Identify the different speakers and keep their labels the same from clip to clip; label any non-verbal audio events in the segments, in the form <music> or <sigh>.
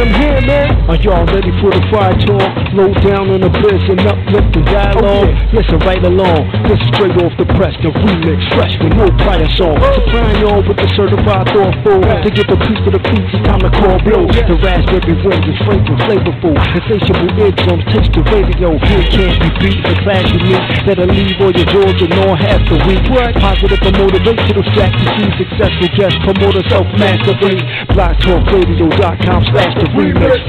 Speaker 1: I'm here, man. Are y'all ready for the fire talk? Low down on the biz and uplifting dialogue. Yeah. Listen right along. This is straight off the press, the remix, fresh with no prior song. Supplying y'all with the certified thoughtful. To get the piece to the piece, it's time to call blow. Yeah. The raspberry wind is fragrant, flavorful. Insatiable eardrums taste the radio. Here can't be beat. The class you meet that'll leave all your jaws and all half the week. What? Positive and motivational strategy. Successful guest promoter self mastery. BlogTalkRadio.com slash the remix.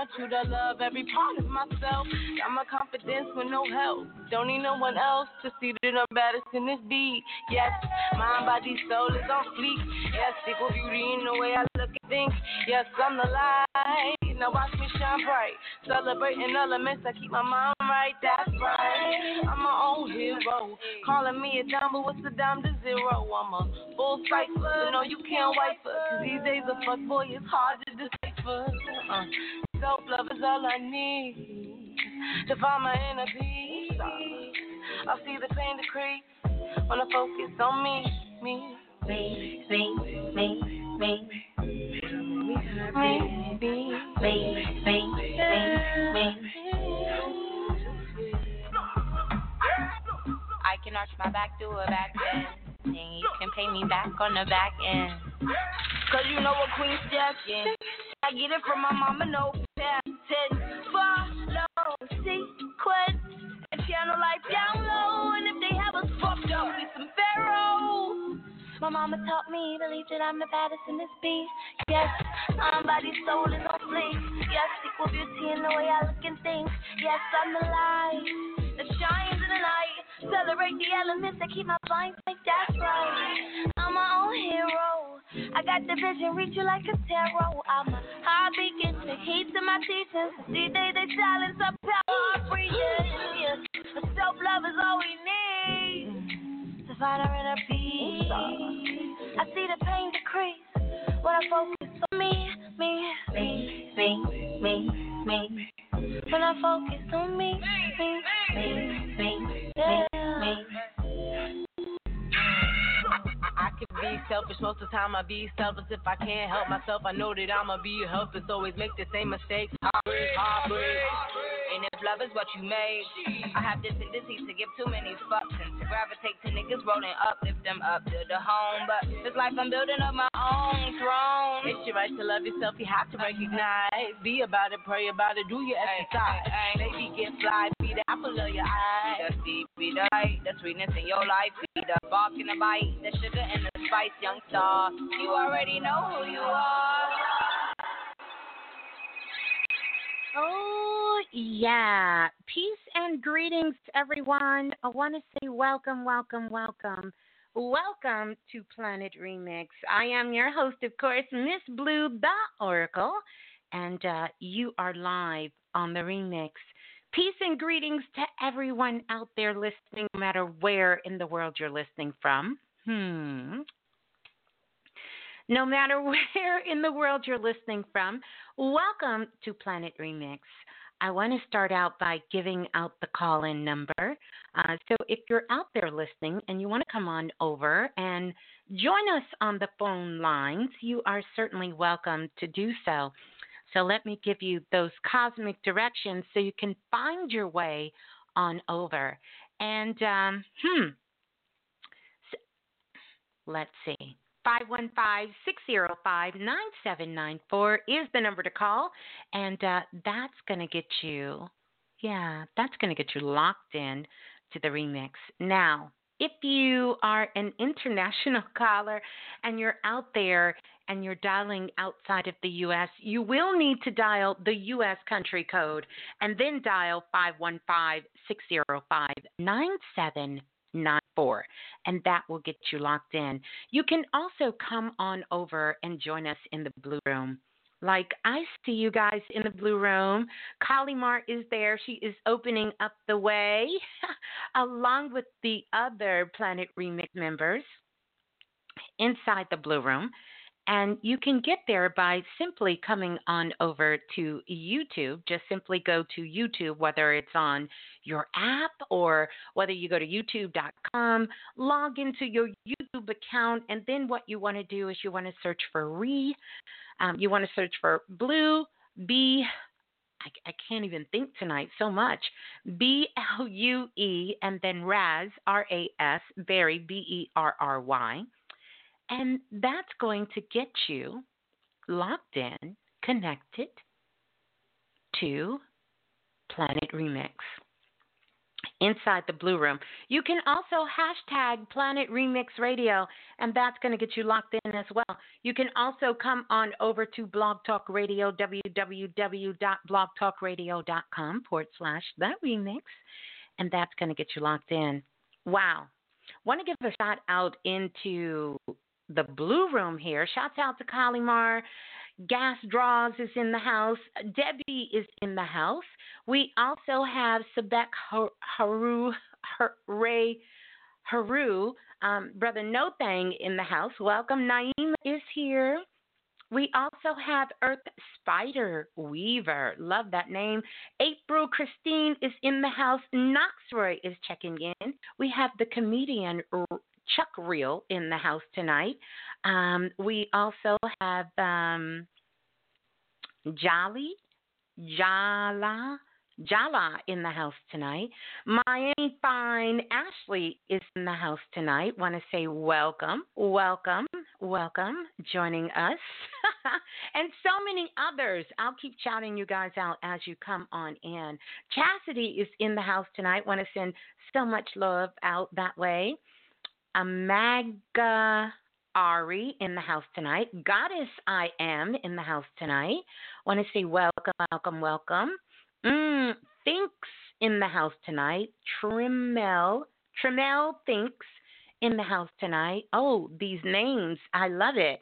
Speaker 1: man.
Speaker 2: you to love every part of myself. Got my confidence with no help. Don't need no one else to see that I'm baddest in this beat. Yes, mind, body, soul is on fleek. Yes, equal beauty in the way I look and think. Yes, I'm the light. Now watch me shine bright. Celebrating elements, I keep my mind right. That's right. I'm my own hero. Calling me a dime, but what's a dime to zero? I'm a full cipher. No, you can't wipe her. Cause these days a fuck boy is hard to decipher. Uh, Self love is all I need to find my inner peace. I see the pain decrease when I focus on me, me, me, me, me, me. Me, me, me, me, me. I can arch my back, do a back bend. And you can pay me back on the back end. Cause you know what Queen's Jack I get it from my mama, no patent. Follow sequence and channel life down low. And if they have us fucked up, we some pharaohs. My mama taught me, to believe that I'm the baddest in this beat. Yes, I'm body, soul is on fleek. Yes, equal beauty in the way I look and think. Yes, I'm the light that shines in the night. Celebrate the elements that keep my blind sight. That's right. I'm my own hero. I got the vision, reach you like a tarot. I'm a high beacon, the heat to my teachings. See, they, they silence up power, breathing. Yeah. Self love is all we need find our inner peace. I see the pain decrease when I focus on me, me, me, me, me, me. When I focus on me, me, me, me, yeah. me.
Speaker 3: I can be selfish most of the time. I be selfish if I can't help myself. I know that I'ma be helpless. Always make the same mistakes. Heartbreak, heartbreak. And if love is what you made, I have this tendency to give too many fucks and to gravitate to niggas rolling up, lift them up to the home. But it's like I'm building up my own throne. It's your right to love yourself. You have to recognize. Be about it, pray about it, do your exercise. Maybe get fly, be the apple of your eye. That's deep, be the light, the sweetness in your life. Be the bark and the bite, the sugar and the spice, young star. You already know who you are.
Speaker 4: Oh, yeah. Peace and greetings to everyone. I want to say welcome, welcome, welcome. Welcome to Planet Remix. I am your host, of course, Miss Blue, the Oracle, and uh, you are live on the remix. Peace and greetings to everyone out there listening, no matter where in the world you're listening from. Hmm. No matter <laughs> where in the world you're listening from, welcome to Planet Remix. I want to start out by giving out the call in number. Uh, so if you're out there listening and you want to come on over and join us on the phone lines, you are certainly welcome to do so. So let me give you those cosmic directions so you can find your way on over. And, um, hmm, let's see. 515 605 9794 is the number to call. And uh, that's going to get you, yeah, that's going to get you locked in to the remix. Now, if you are an international <laughs> caller and you're out there and you're dialing outside of the U.S., you will need to dial the U.S. country code and then dial 515 605 9794, and that will get you locked in. You can also come on over and join us in the Blue Room. Like I see you guys in the blue room. Kalimar is there. She is opening up the way <laughs> along with the other Planet Remix members inside the blue room. And you can get there by simply coming on over to YouTube. Just simply go to YouTube, whether it's on your app or whether you go to youtube.com, log into your YouTube account, and then what you want to do is you want to search for Re. Um, you want to search for Blue B. I, I can't even think tonight so much. B L U E and then Raz R A S Berry B E R R Y. And that's going to get you locked in, connected to Planet Remix inside the Blue Room. You can also hashtag Planet Remix Radio, and that's going to get you locked in as well. You can also come on over to Blog Talk Radio, www.blogtalkradio.com forward slash that remix, and that's going to get you locked in. Wow. Want to give a shout out into the blue room here. Shouts out to Kalimar. Gas Draws is in the house. Debbie is in the house. We also have Sebek Haru, Ray Haru, um, Brother No Thang in the house. Welcome. Naima is here. We also have Earth Spider Weaver. Love that name. April Christine is in the house. Knoxroy is checking in. We have the comedian Chuck Reel in the house tonight. Um, we also have um, Jolly, Jala, Jala in the house tonight. Miami Fine Ashley is in the house tonight. Want to say welcome, welcome, welcome, joining us. <laughs> and so many others. I'll keep shouting you guys out as you come on in. Chastity is in the house tonight. Want to send so much love out that way. Amaga Ari in the house tonight. Goddess I am in the house tonight. Want to say welcome, welcome, welcome. Mm, Thinks in the house tonight. Trimel, Trimel Thinks in the house tonight. Oh, these names, I love it.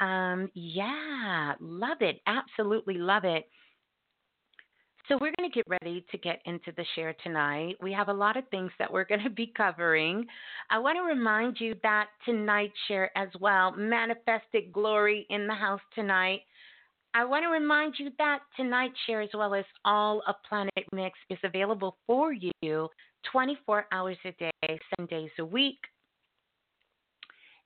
Speaker 4: Um, yeah, love it. Absolutely love it. So, we're going to get ready to get into the share tonight. We have a lot of things that we're <laughs> going to be covering. I want to remind you that tonight's share as well, Manifested Glory in the house tonight. I want to remind you that tonight's share, as well as all of Planet Mix, is available for you 24 hours a day, seven days a week.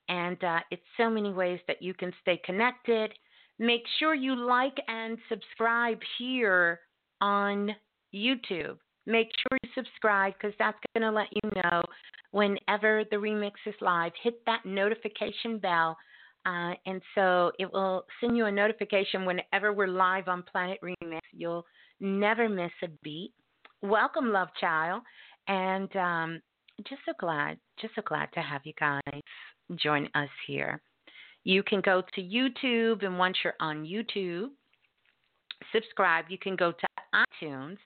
Speaker 4: And uh, it's so many ways that you can stay connected. Make sure you like and subscribe here on YouTube. Make sure you subscribe because that's going to let you know whenever the remix is live. Hit that notification bell. Uh, and so it will send you a notification whenever we're live on Planet Remix. You'll never miss a beat. Welcome, love child. And um, just so glad, just so glad to have you guys join us here. You can go to YouTube, and once you're on YouTube, subscribe. You can go to iTunes.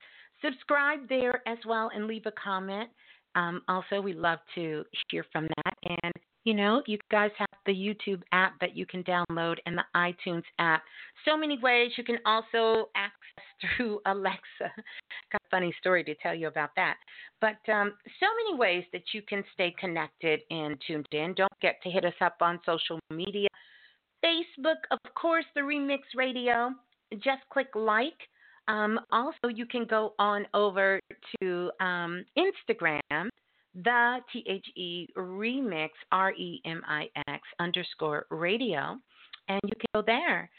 Speaker 4: Subscribe there as well and leave a comment. Um, also, we love to hear from that. And, you know, you guys have the YouTube app that you can download and the iTunes app. So many ways you can also access <laughs> through Alexa. Got a funny story to tell you about that. But um, so many ways that you can stay connected and tuned in. Don't forget to hit us up on social media. Facebook, of course, the Remix Radio. Just click like um, also, you can go on over to um, Instagram, the T H E remix, R E M I X underscore radio, and you can go there.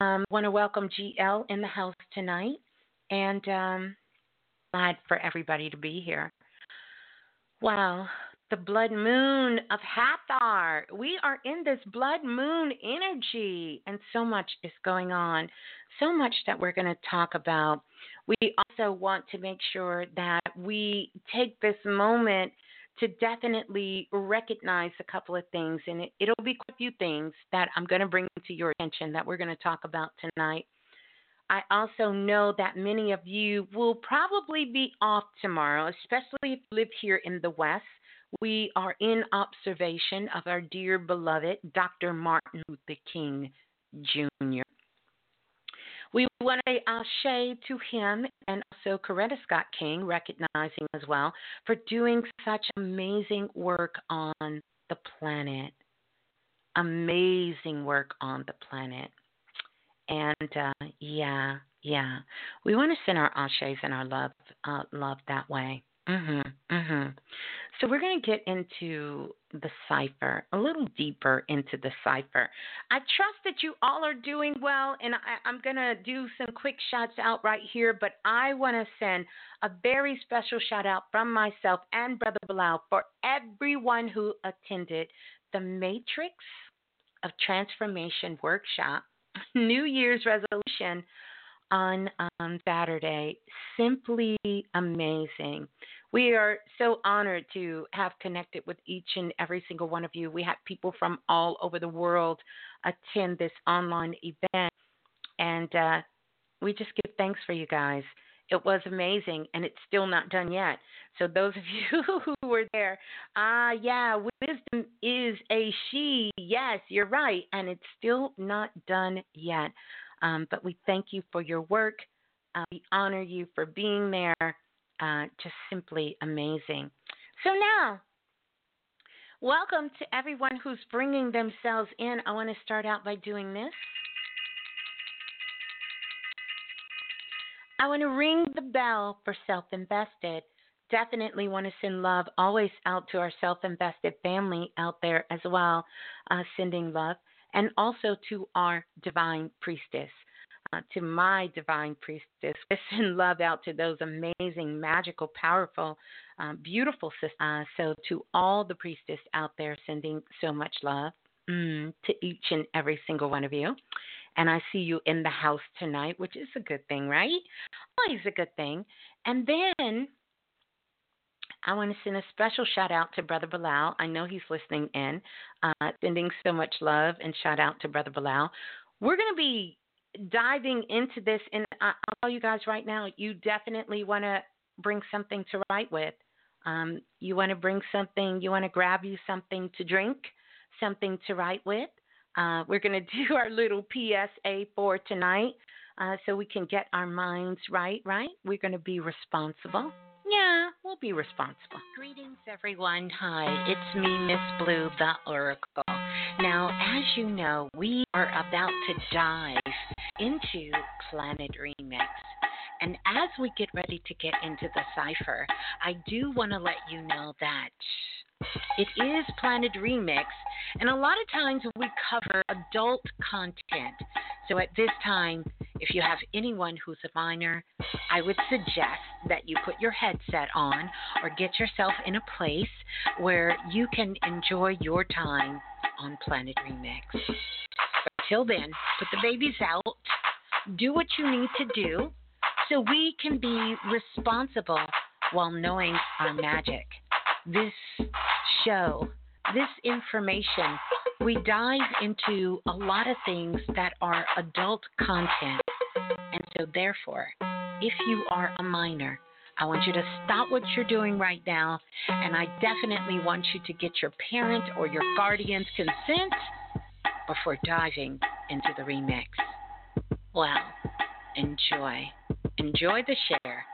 Speaker 4: Um, want to welcome GL in the house tonight, and um, glad for everybody to be here. Wow, the blood moon of Hathor. We are in this blood moon energy, and so much is going on. So much that we're going to talk about. We also want to make sure that we take this moment to definitely recognize a couple of things, and it, will be quite a few things that I'm going to bring to your attention that we're going to talk about tonight. I also know that many of you will probably be off tomorrow, especially if you live here in the West. We are in observation of our dear beloved Dr. Martin Luther King Jr. We want to say ashe to him and also Coretta Scott King, recognizing as well for doing such amazing work on the planet. Amazing work on the planet. And uh, yeah, yeah, we want to send our ashes and our love, uh, love that way. Mhm, mhm. So we're going to get into the cipher, a little deeper into the cipher. I trust that you all are doing well, and I, am going to do some quick shouts out right here, but I want to send a very special shout out from myself and Brother Bilal for everyone who attended the Matrix of Transformation workshop, <laughs> New Year's resolution on um, Saturday. Simply amazing. We are so honored to have connected with each and every single one of you. We had people from all over the world attend this online event, and uh, we just give thanks for you guys. It was amazing, and it's still not done yet. So, those of <laughs> you who were there, ah, uh, yeah, wisdom is a she. Yes, you're right, and it's still not done yet. Um, but we thank you for your work. Uh, we honor you for being there. Uh, just simply amazing. So now, welcome to everyone who's bringing themselves in. I want to start out by doing this. I want to ring the bell for self invested. Definitely want to send love always out to our self invested family out there as well, uh, sending love, and also to our divine priestess uh, to my divine priestess. <laughs> Send love out to those amazing, magical, powerful, uh, beautiful sisters. Uh, so, to all the priestess out there, sending so much love mm, to each and every single one of you. And I see you in the house tonight, which is a good thing, right? Always a good thing. And then I want to send a special shout out to Brother Bilal. I know he's listening in, uh, sending so much love and shout out to Brother Bilal. We're going to be diving into this, and I'll tell you guys right now, you definitely want to bring something to write with. Um, you want to bring something, you want to grab you something to drink, something to write with. Uh, we're going <laughs> to do our little PSA for tonight uh, so we can get our minds right, right? We're going to be responsible. Yeah, we'll be responsible. Greetings, everyone. Hi, it's me, Miss Blue, the Oracle. Now, as you know, we are about to dive into Planet Remix. And as we get ready to get into the cipher, I do want to let you know that it is Planet Remix, and a lot of times we cover adult content. So at this time, if you have anyone who's a minor, I would suggest that you put your headset on or get yourself in a place where you can enjoy your time on Planet Remix. Until then, put the babies out, do what you need to do so we can be responsible while knowing our magic. This show, this information, we dive into a lot of things that are adult content. And so, therefore, if you are a minor, I want you to stop what you're doing right now, and I definitely want you to get your parent or your guardian's consent before diving into the remix. Well, enjoy. Enjoy the share.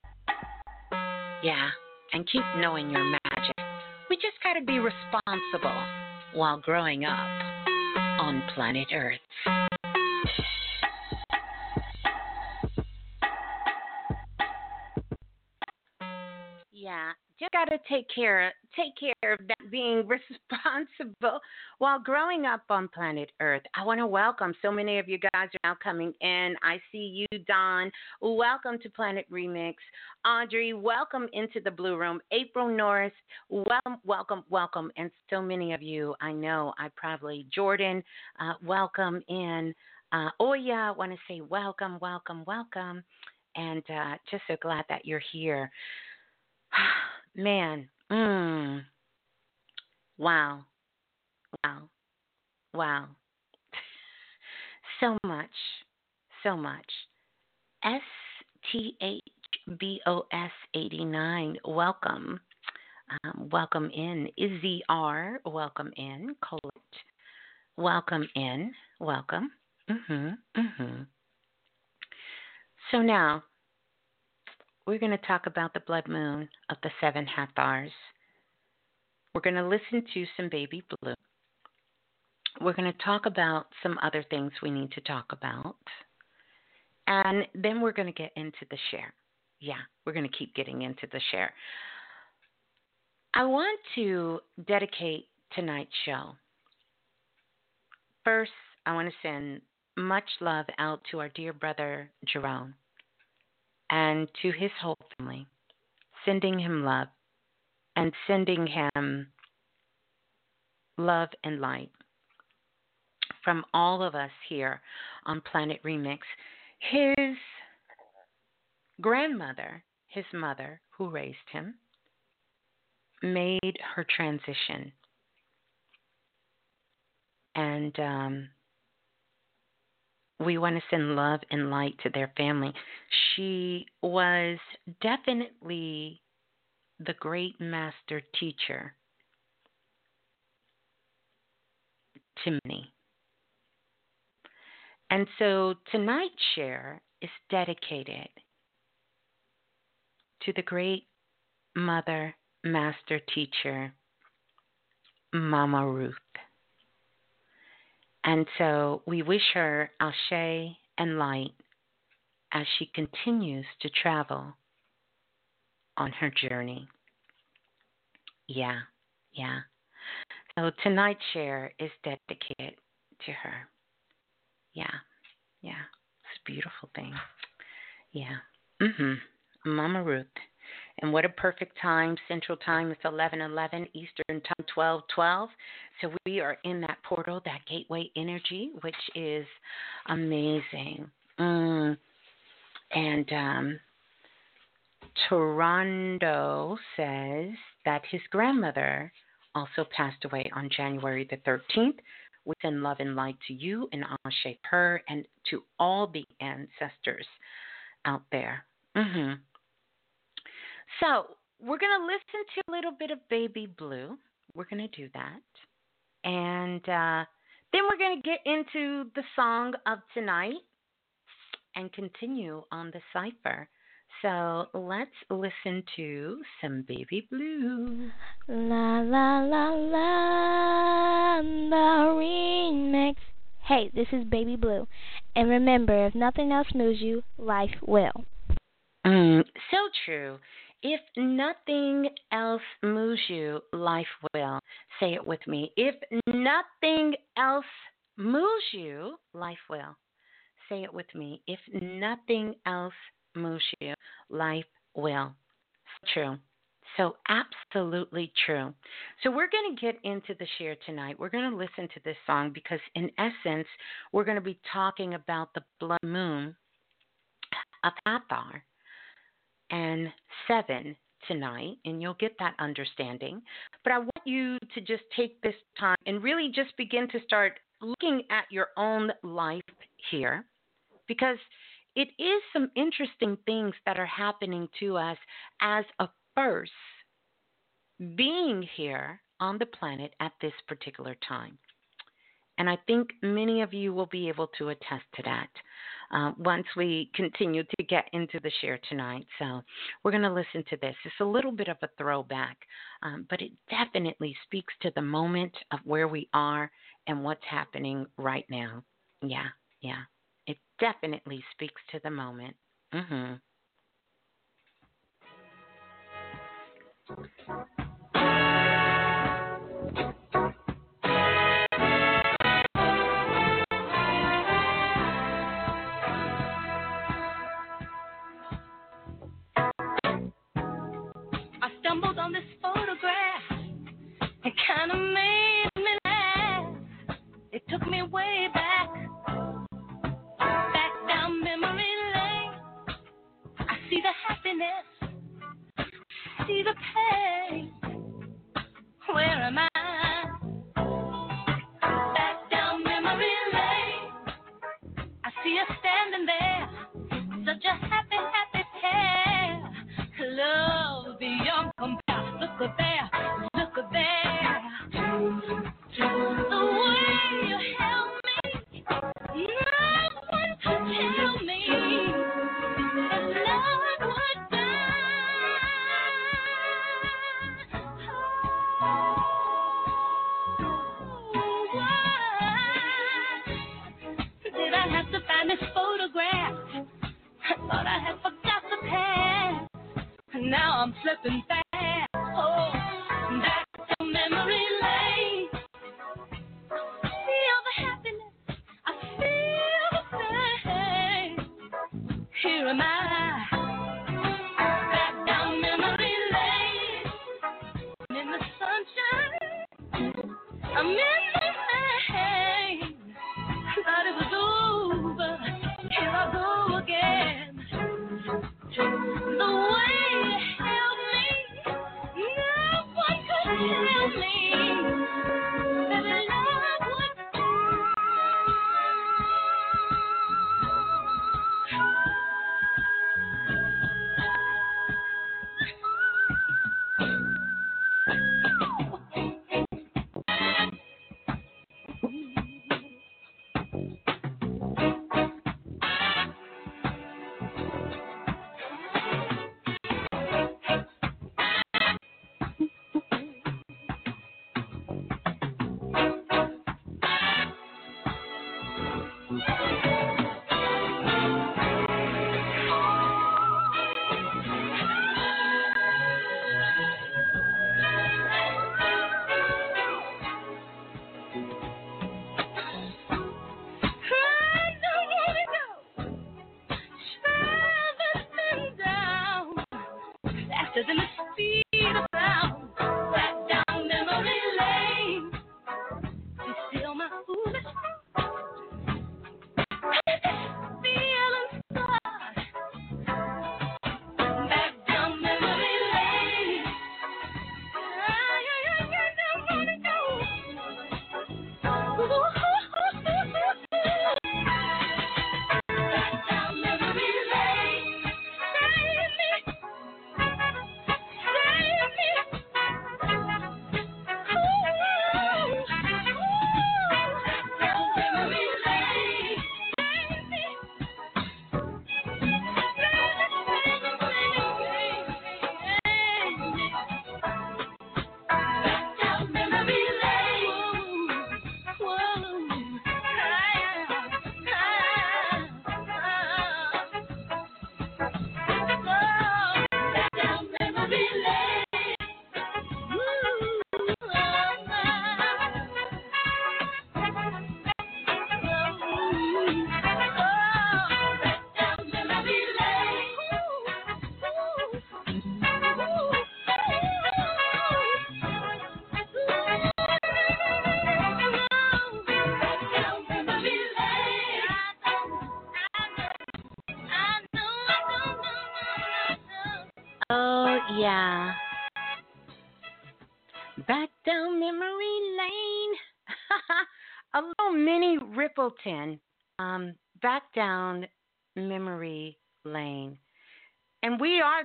Speaker 4: Yeah, and keep knowing your magic. We just got to be responsible while growing up on planet Earth. Yeah, just got to take care take care of that being <laughs> responsible while growing up on planet Earth. I want to welcome so many of you guys are now coming in. I see you, Don. Welcome to Planet Remix. Audrey, welcome into the Blue Room. April Norris, welcome, welcome, welcome. And so many of you, I know, I probably, Jordan, uh, welcome in. Uh, Oya, I want to say welcome, welcome, welcome. And uh, just so glad that you're here. <sighs> Man, mm, wow, wow, wow. so much, so much. S T H B O S 89, welcome. Um, welcome in. Izzy R, welcome in. Colette, welcome in. Welcome. Mhm. Mhm. So now we're going to talk about the blood moon of the seven Hathors. We're going to listen to some baby blue. We're going to talk about some other things we need to talk about. And then we're going to get into the share. Yeah, we're going to keep getting into the share. I want to dedicate tonight's show. First, I want to send much love out to our dear brother Jerome and to his whole family, sending him love and sending him love and light from all of us here on Planet Remix. His grandmother, his mother, who raised him, made her transition. And um, we want to send love and light to their family. She was definitely the great master teacher to many. And so tonight's share is dedicated to the great mother, master teacher, Mama Ruth. And so we wish her Ashe and light as she continues to travel on her journey. Yeah, yeah. So tonight's share is dedicated to her. Yeah, yeah. It's a beautiful thing. Yeah. Mhm. Mama Ruth. And what a perfect time. Central Time is 11 11, Eastern Time 12 12. So we are in that portal, that gateway energy, which is amazing. Mm. And um, Toronto says that his grandmother also passed away on January the 13th. We send love and light to you and Ashe her and to all the ancestors out there. Mm-hmm. So we're going to listen to a little bit of Baby Blue. We're going to do that. And uh, then we're going to get into the song of tonight and continue on the cipher. So let's listen to some Baby Blue.
Speaker 5: La la la la, the remix. Hey, this is Baby Blue. And remember, if nothing else moves you, life will.
Speaker 4: Mm, so true. If nothing else moves you, life will. Say it with me. If nothing else moves you, life will. Say it with me. If nothing else moves you, life will. True. So, absolutely true. So, we're going to get into the share tonight. We're going to listen to this song because, in essence, we're going to be talking about the blood moon of Hathor and 7 tonight, and you'll get that understanding. But I want you to just take this time and really just begin to start looking at your own life here because it is some interesting things that are happening to us as a first being here on the planet at this particular time. And I think many of you will be able to attest to that uh, once we continue to get into the share tonight. So we're going to listen to this. It's a little bit of a throwback, um, but it definitely speaks to the moment of where we are and what's happening right now. Yeah, yeah definitely speaks to the moment. Mm-hmm.
Speaker 6: I stumbled on this photograph. Kind of made me laugh. It took me way back. See the pain. Where am I? Back down memory lane. I see you standing there, such a happy, happy pair. Love beyond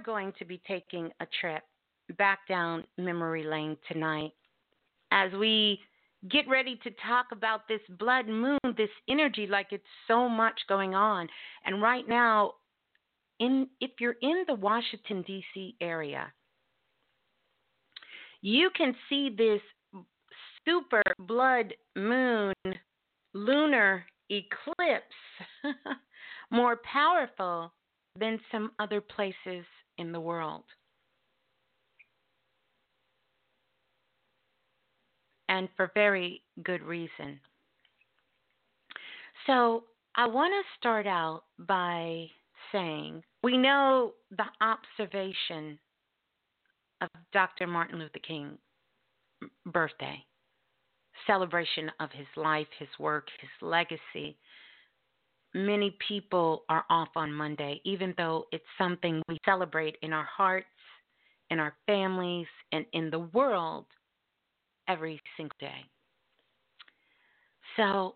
Speaker 4: going to be taking a trip back down memory lane tonight as we get ready to talk about this blood moon, this energy, like it's so much going on. And right now, in if you're in the Washington D.C. area, you can see this super blood moon lunar eclipse <laughs> more powerful than some other places in the world. And for very good reason. So, I want to start out by saying we know the observation of Dr. Martin Luther King birthday, celebration of his life, his work, his legacy. Many people are off on Monday, even though it's something we celebrate in our hearts, in our families, and in the world every single day. So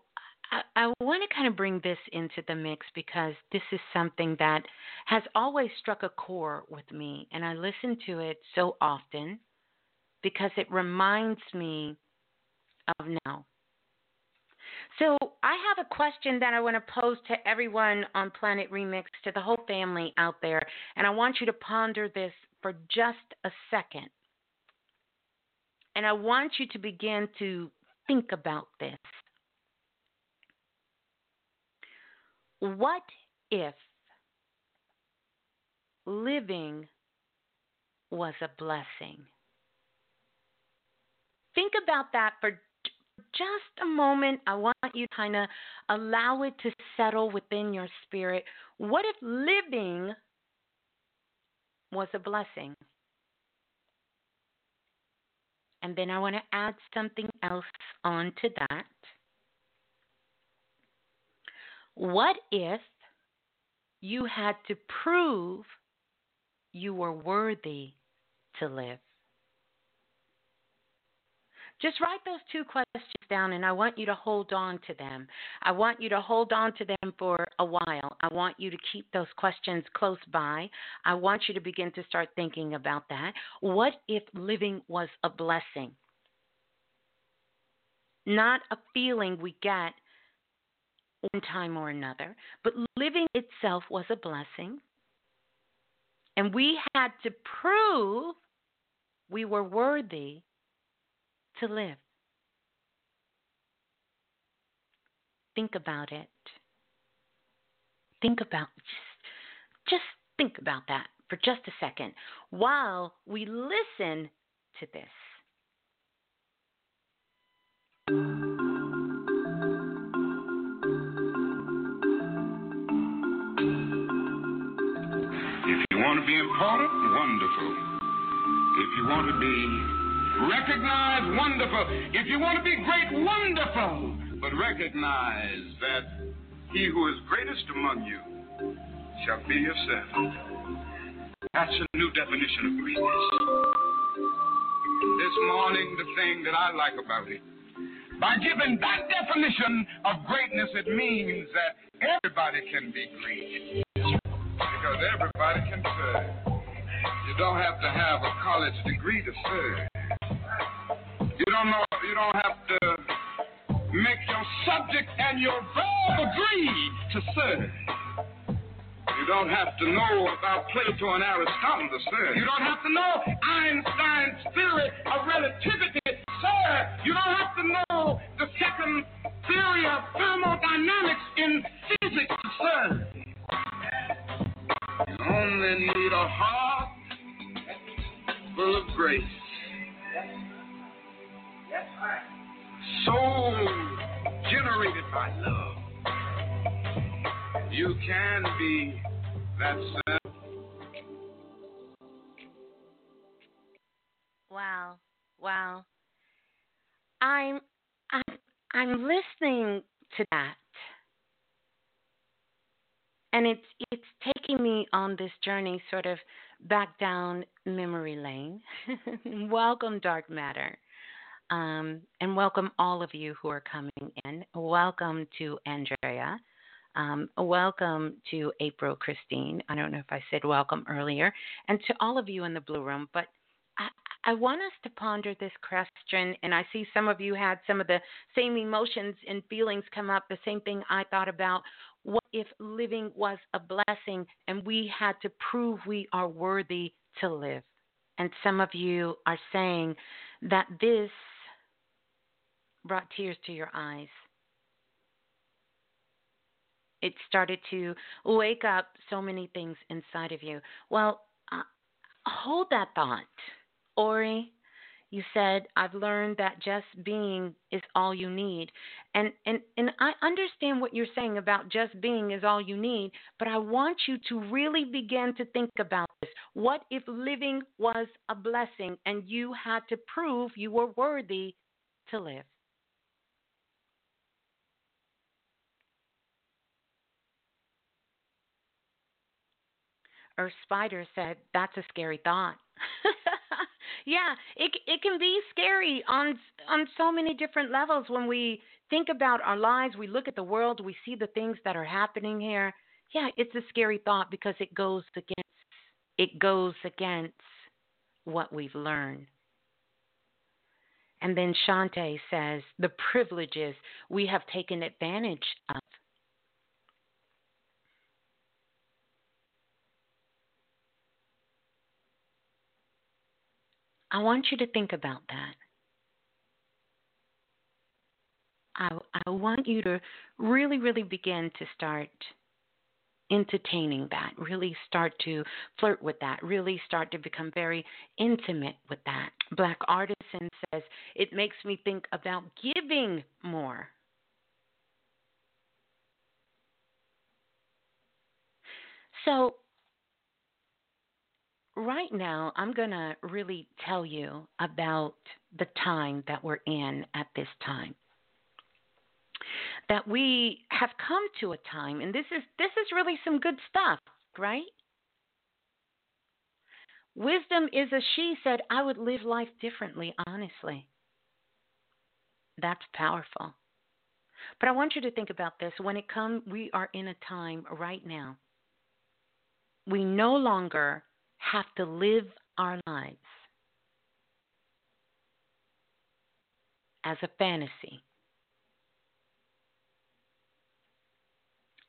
Speaker 4: I, I want to kind of bring this into the mix because this is something that has always struck a chord with me, and I listen to it so often because it reminds me of now. So, I have a question that I want to pose to everyone on Planet Remix, to the whole family out there, and I want you to ponder this for just a second. And I want you to begin to think about this. What if living was a blessing? Think about that for just a moment. I want you to kind of allow it to settle within your spirit. What if living was a blessing? And then I want to add something else onto that. What if you had to prove you were worthy to live? Just write those two questions down and I want you to hold on to them. I want you to hold on to them for a while. I want you to keep those questions close by. I want you to begin to start thinking about that. What if living was a blessing? Not a feeling we get one time or another, but living itself was a blessing. And we had to prove we were worthy to live. Think about it. Think about just, just think about that for just a second while we listen to this.
Speaker 7: If you want to be important? Wonderful. If you want to be recognized, wonderful. If you want to be great, wonderful. But recognize that he who is greatest among you shall be your servant. That's a new definition of greatness. This morning, the thing that I like about it, by giving that definition of greatness, it means that everybody can be great because everybody can serve. You don't have to have a college degree to serve. You don't know. You don't have to make your subject and your verb agree to serve. You don't have to know about Plato and Aristotle to serve. You don't have to know Einstein's theory of relativity, sir. You don't have to know the second theory of thermodynamics in physics to. You only need a heart full of grace. Soul generated by love. You can be that self.
Speaker 4: Wow. Wow. I'm I'm I'm listening to that and it's it's taking me on this journey sort of back down memory lane. <laughs> welcome, dark matter. Um, and welcome all of you who are coming in. Welcome to Andrea. Um, welcome to April Christine. I don't know if I said welcome earlier. And to all of you in the Blue Room. But I, I want us to ponder this question. And I see some of you had some of the same emotions and feelings come up, the same thing I thought about what if living was a blessing and we had to prove we are worthy to live? And some of you are saying that this brought tears to your eyes. It started to wake up so many things inside of you. Well, uh, hold that thought. Ori, You said, I've learned that just being is all you need. And, and, and I understand what you're saying about just being is all you need, but I want you to really begin to think about this. What if living was a blessing and you had to prove you were worthy to live? Earth Spider said, That's a scary thought. <laughs> yeah, it it can be scary on on so many different levels when we think about our lives, we look at the world, we see the things that are happening here. Yeah, it's a scary thought because it goes against it goes against what we've learned. And then Shante says the privileges we have taken advantage of. I want you to think about that. I, I want you to really, really begin to start entertaining that, really start to flirt with that, really start to become very intimate with that. Black Artisan says, it makes me think about giving more. So, right now, I'm going to really tell you about the time that we're in at this time. That we have come to a time, and this is this is really some good stuff, right? Wisdom is a she said, I would live life differently, honestly. That's powerful. But I want you to think about this. When it comes, we are in a time right now. We no longer have to live our lives as a fantasy,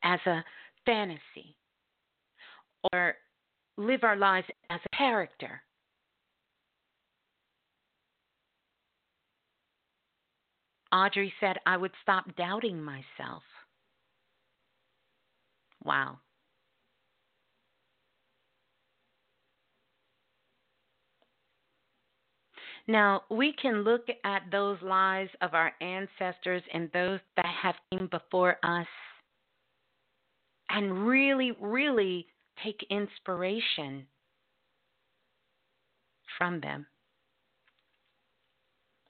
Speaker 4: as a fantasy, or live our lives as a character. Audrey said, I would stop doubting myself. Wow. Now, we can look at those lives of our ancestors and those that have came before us and really, really take inspiration from them.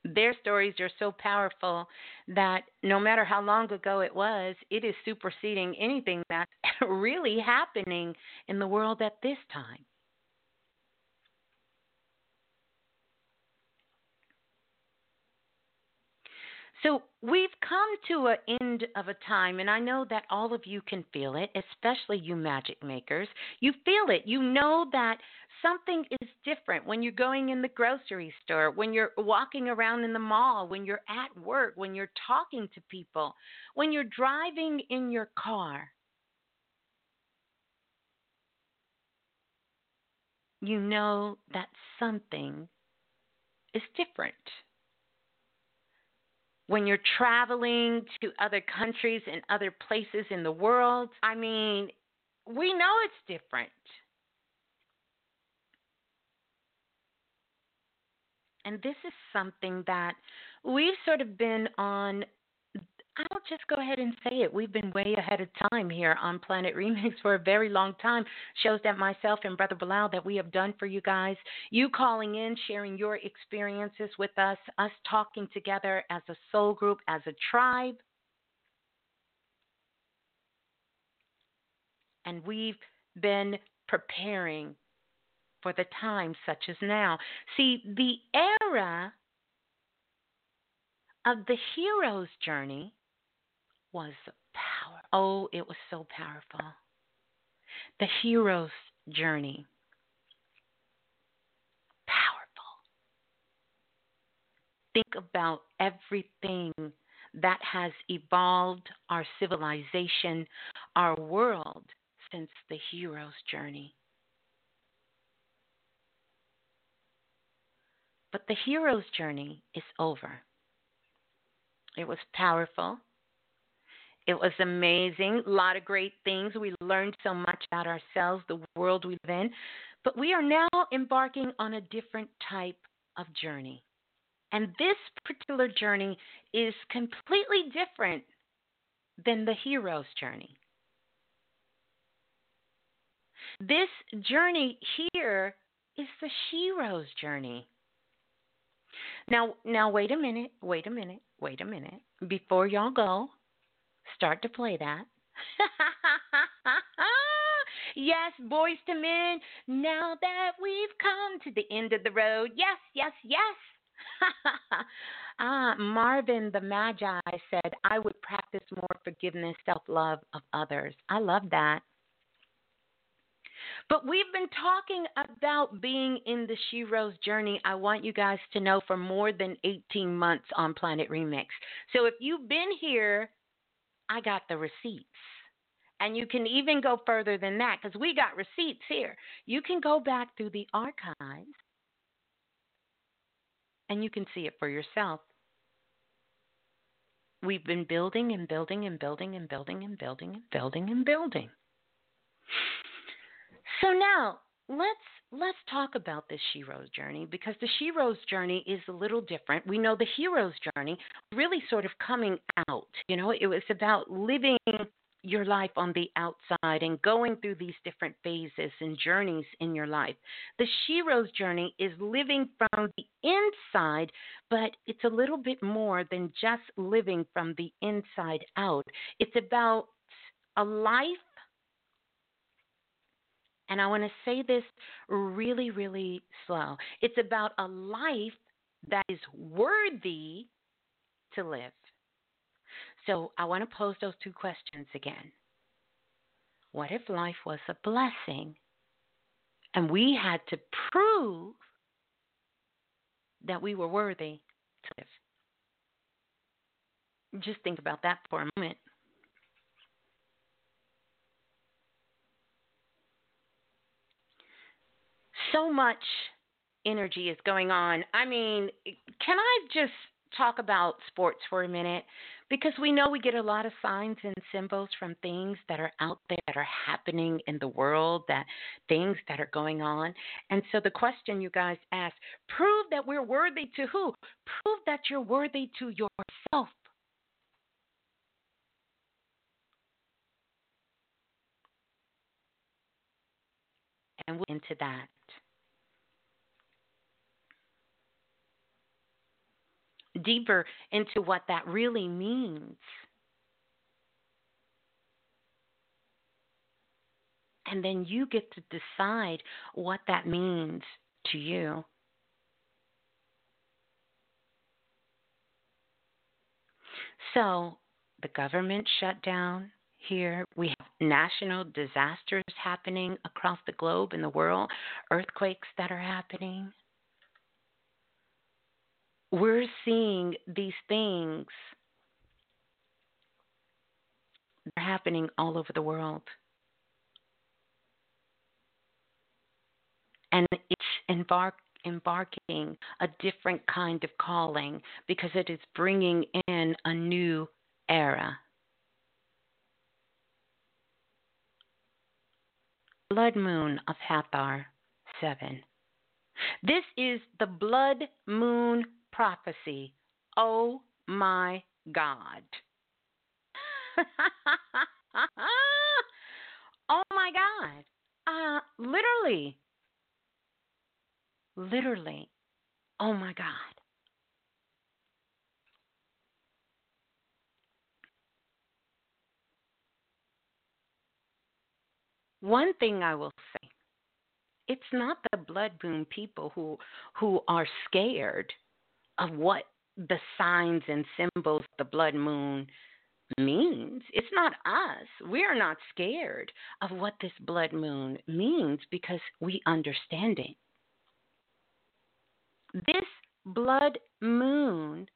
Speaker 4: Their stories are so powerful that no matter how long ago it was, it is superseding anything that's <laughs> really happening in the world at this time. So we've come to an end of a time, and I know that all of you can feel it, especially you magic makers. You feel it. You know that something is different when you're going in the grocery store, when you're walking around in the mall, when you're at work, when you're talking to people, when you're driving in your car. You know that something is different when you're traveling to other countries and other places in the world. I mean, we know it's different. And this is something that we've sort of been on I'll just go ahead and say it. We've been way ahead of time here on Planet Remix <laughs> for a very long time. Shows that myself and Brother Bilal that we have done for you guys. You calling in, sharing your experiences with us, us talking together as a soul group, as a tribe. And we've been preparing for the time such as now. See, the era of the hero's journey was power. Oh, it was so powerful. The hero's journey. Powerful. Think about everything that has evolved our civilization, our world, since the hero's journey. But the hero's journey is over. It was powerful. It was amazing. A lot of great things. We learned so much about ourselves, the world we live in. But we are now embarking on a different type of journey. And this particular journey is completely different than the hero's journey. This journey here is the shero's journey. Now, now wait a minute, wait a minute, wait a minute. Before y'all go, start to play that. <laughs> yes, Boyz II Men, now that we've come to the end of the road. Yes, yes, yes. <laughs> ah, Marvin the Magi said, I would practice more forgiveness, self love of others. I love that. But we've been talking about being in the Shero's journey. I want you guys to know for more than 18 months on Planet Remix. So if you've been here, I got the receipts. And you can even go further than that because we got receipts here. You can go back through the archives and you can see it for yourself. We've been building and building and building and building and building and building and building. So now let's let's talk about this hero's journey because the hero's journey is a little different. We know the hero's journey really sort of coming out. You know, it was about living your life on the outside and going through these different phases and journeys in your life. The Shero's journey is living from the inside, but it's a little bit more than just living from the inside out. It's about a life, and I want to say this really, really slow. It's about a life that is worthy to live. So I want to pose those two questions again. What if life was a blessing and we had to prove that we were worthy to live? Just think about that for a moment. So much energy is going on. I mean, can I just talk about sports for a minute? because we know we get a lot of signs and symbols from things that are out there that are happening in the world that things that are going on and so the question you guys ask prove that we're worthy to who prove that you're worthy to yourself and we'll into that deeper into what that really means. And then you get to decide what that means to you. So, the government shut down here. We have national disasters happening across the globe in the world, earthquakes that are happening we're seeing these things they're happening all over the world. And it's embark, embarking a different kind of calling because it is bringing in a new era. Blood moon of Hathor 7. This is the blood moon prophecy. Oh my God. <laughs> oh my God. Uh, literally. Literally. Oh my God. One thing I will say, it's not the blood moon people who who are scared of what the signs and symbols the blood moon means. It's not us. We are not scared of what this blood moon means because we understand it. This blood moon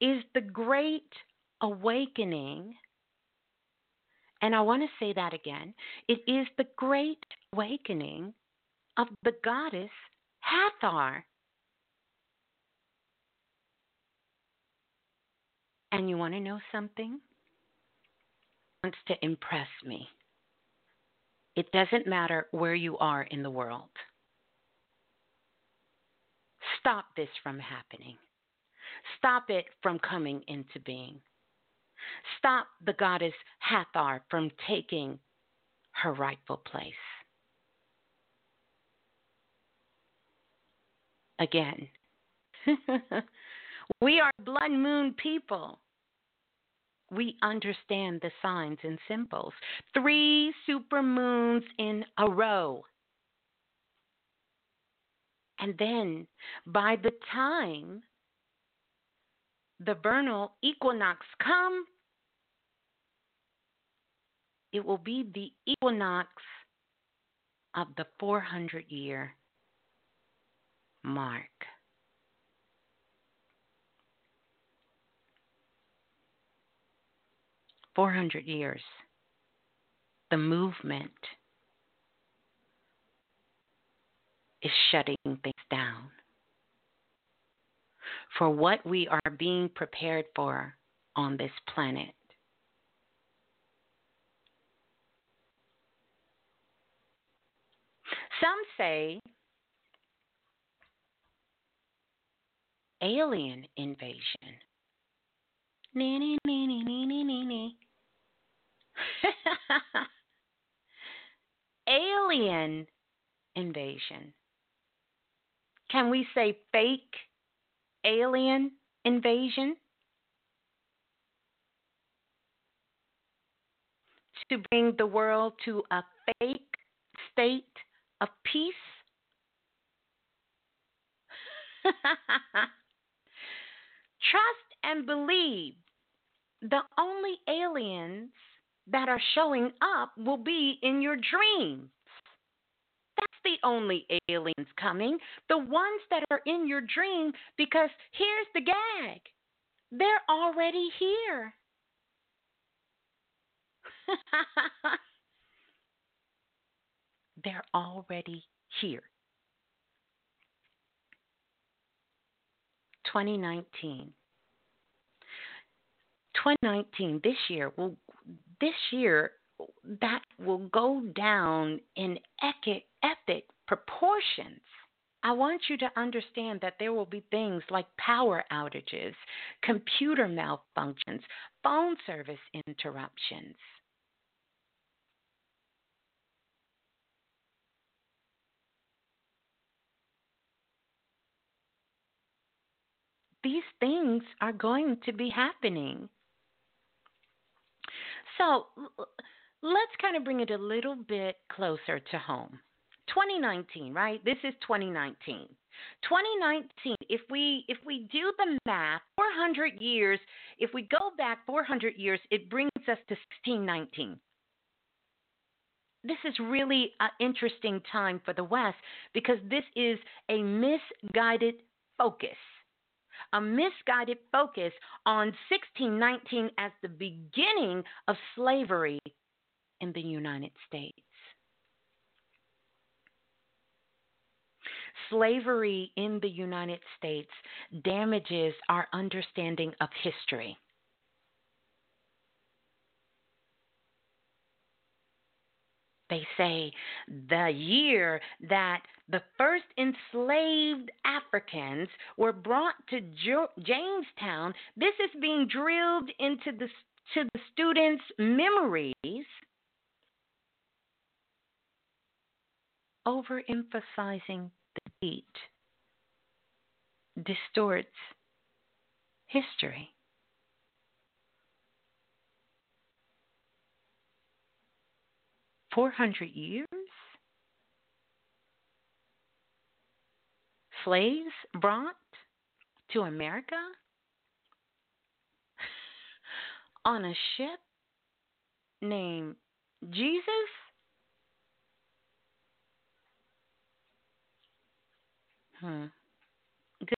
Speaker 4: is the great awakening. And I want to say that again. It is the great awakening of the goddess Hathor. And you want to know something? Wants to impress me. It doesn't matter where you are in the world. stop this from happening. Stop it from coming into being. Stop the goddess Hathor from taking her rightful place. Again, <laughs> we are blood moon people. We understand the signs and symbols. Three super moons in a row. And then by the time the vernal equinox come, it will be the equinox of the 400 year mark. Four hundred years. The movement is shutting things down for what we are being prepared for on this planet. Some say alien invasion. <laughs> alien invasion. Can we say fake alien invasion? To bring the world to a fake state of peace? <laughs> Trust and believe the only aliens that are showing up will be in your dreams. That's the only aliens coming, the ones that are in your dream, because here's the gag they're already here. <laughs> they're already here. 2019. 2019 this year will this year that will go down in epic, proportions. I want you to understand that there will be things like power outages, computer malfunctions, phone service interruptions. These things are going to be happening. So let's kind of bring it a little bit closer to home. 2019, right? This is 2019. 2019, if we if we do the math, 400 years, if we go back 400 years, it brings us to 1619. This is really an interesting time for the West because this is a misguided focus a misguided focus on 1619 as the beginning of slavery in the United States. Slavery in the United States damages our understanding of history. They say the year that the first enslaved Africans were brought to jo- Jamestown, this is being drilled into the to the students' memories, overemphasizing the date distorts history. 400 years? Slaves brought to America <laughs> on a ship named Jesus? Hmm.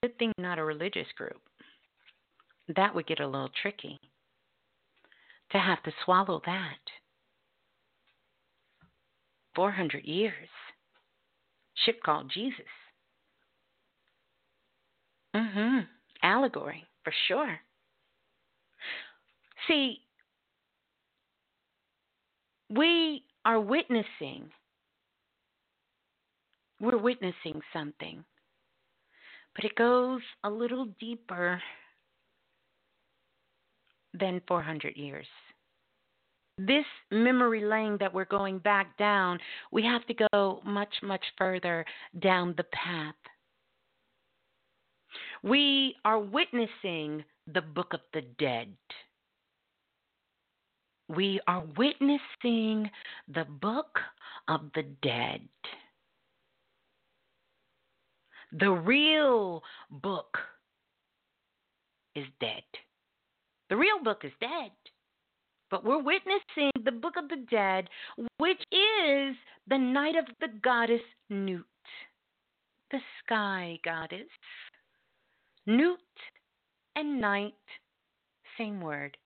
Speaker 4: Good thing not a religious group. That would get a little tricky to have to swallow that. 400 years. Ship called Jesus. Mm-hmm. Allegory, for sure. See, we are witnessing, we're witnessing something. But it goes a little deeper than 400 years. This memory lane that we're going back down, we have to go much, much further down the path. We are witnessing the book of the dead. We are witnessing the book of the dead. The real book is dead. The real book is dead. But we're witnessing the book of the dead, which is the night of the goddess Nut, the sky goddess. Nut and night, same word.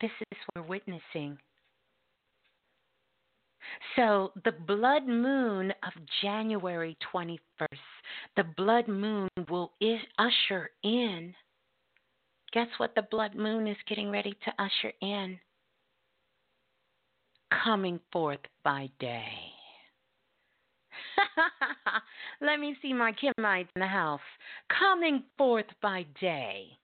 Speaker 4: This is what we're witnessing. So, the blood moon of January 21st, the blood moon will usher in. Guess what the blood moon is getting ready to usher in? Coming forth by day. <laughs> Let me see my Kimites in the house. Coming forth by day.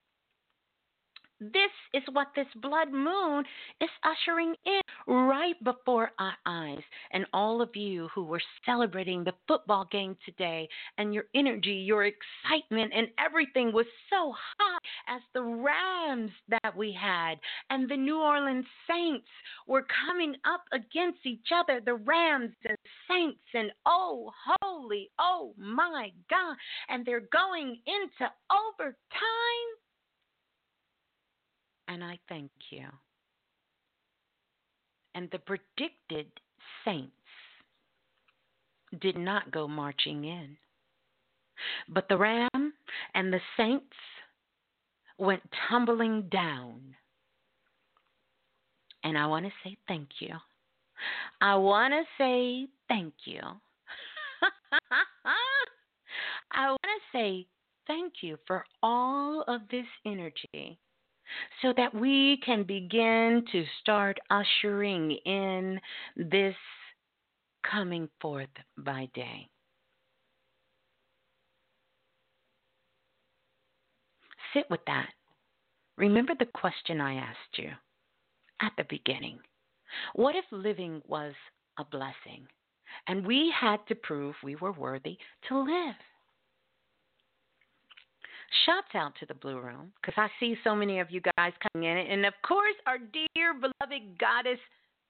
Speaker 4: This is what this blood moon is ushering in right before our eyes. And all of you who were celebrating the football game today and your energy, your excitement, and everything was so high as the Rams that we had and the New Orleans Saints were coming up against each other, the Rams and Saints, and oh, holy, oh my God. And they're going into overtime and I thank you. And the predicted saints did not go marching in, but the ram and the saints went tumbling down. And I want to say thank you. I want to say thank you. <laughs> I want to say thank you for all of this energy so that we can begin to start ushering in this coming forth by day. Sit with that. Remember the question I asked you at the beginning. What if living was a blessing and we had to prove we were worthy to live? Shouts out to the Blue Room because I see so many of you guys coming in. And of course, our dear beloved goddess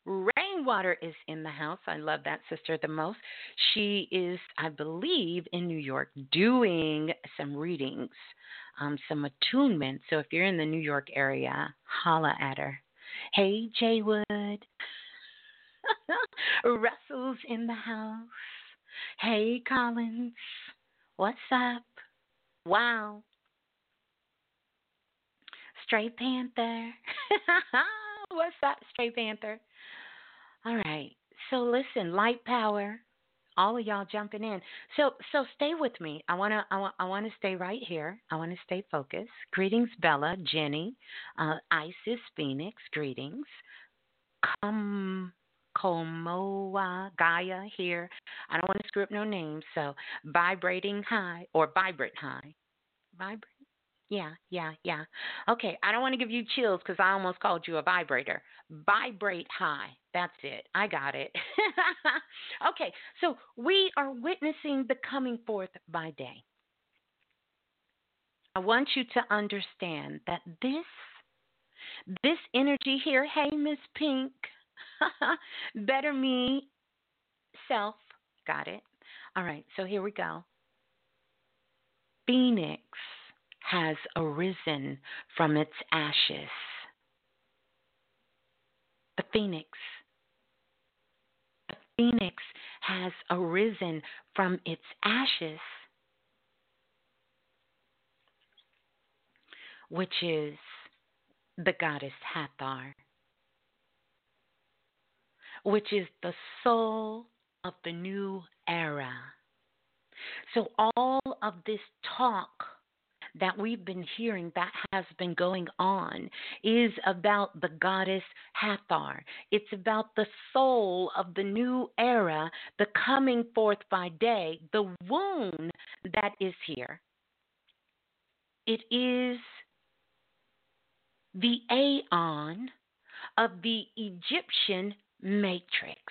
Speaker 4: Rainwater is in the house. I love that sister the most. She is, I believe, in New York doing some readings, um, some attunement. So if you're in the New York area, holla at her. Hey, Jaywood. <laughs> Russell's in the house. Hey, Collins. What's up? Wow. Stray Panther. <laughs> What's up, Stray Panther? All right. So listen, light power. All of y'all jumping in. So so stay with me. I wanna I want I wanna stay right here. I wanna stay focused. Greetings, Bella, Jenny, uh, Isis, Phoenix. Greetings. Come. Komoa Gaia here. I don't want to screw up no names, so vibrating high or vibrant high. Vibrate yeah, yeah, yeah. Okay, I don't want to give you chills because I almost called you a vibrator. Vibrate high. That's it. I got it. <laughs> okay, so we are witnessing the coming forth by day. I want you to understand that this this energy here, hey Miss Pink, <laughs> better me self, got it. All right, so here we go. Phoenix has arisen from its ashes. The phoenix. The phoenix has arisen from its ashes, which is the goddess Hathor, which is the soul of the new era. So, all of this talk that we've been hearing that has been going on is about the goddess Hathor. It's about the soul of the new era, the coming forth by day, the wound that is here. It is the aeon of the Egyptian matrix.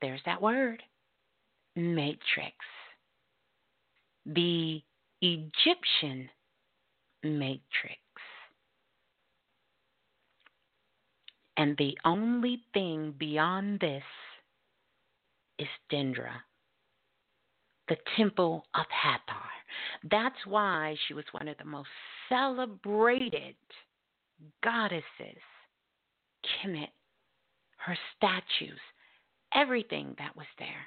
Speaker 4: There's that word, matrix. The Egyptian matrix. And the only thing beyond this is Dendra, the temple of Hathor. That's why she was one of the most celebrated goddesses. Kemet, her statues, everything that was there.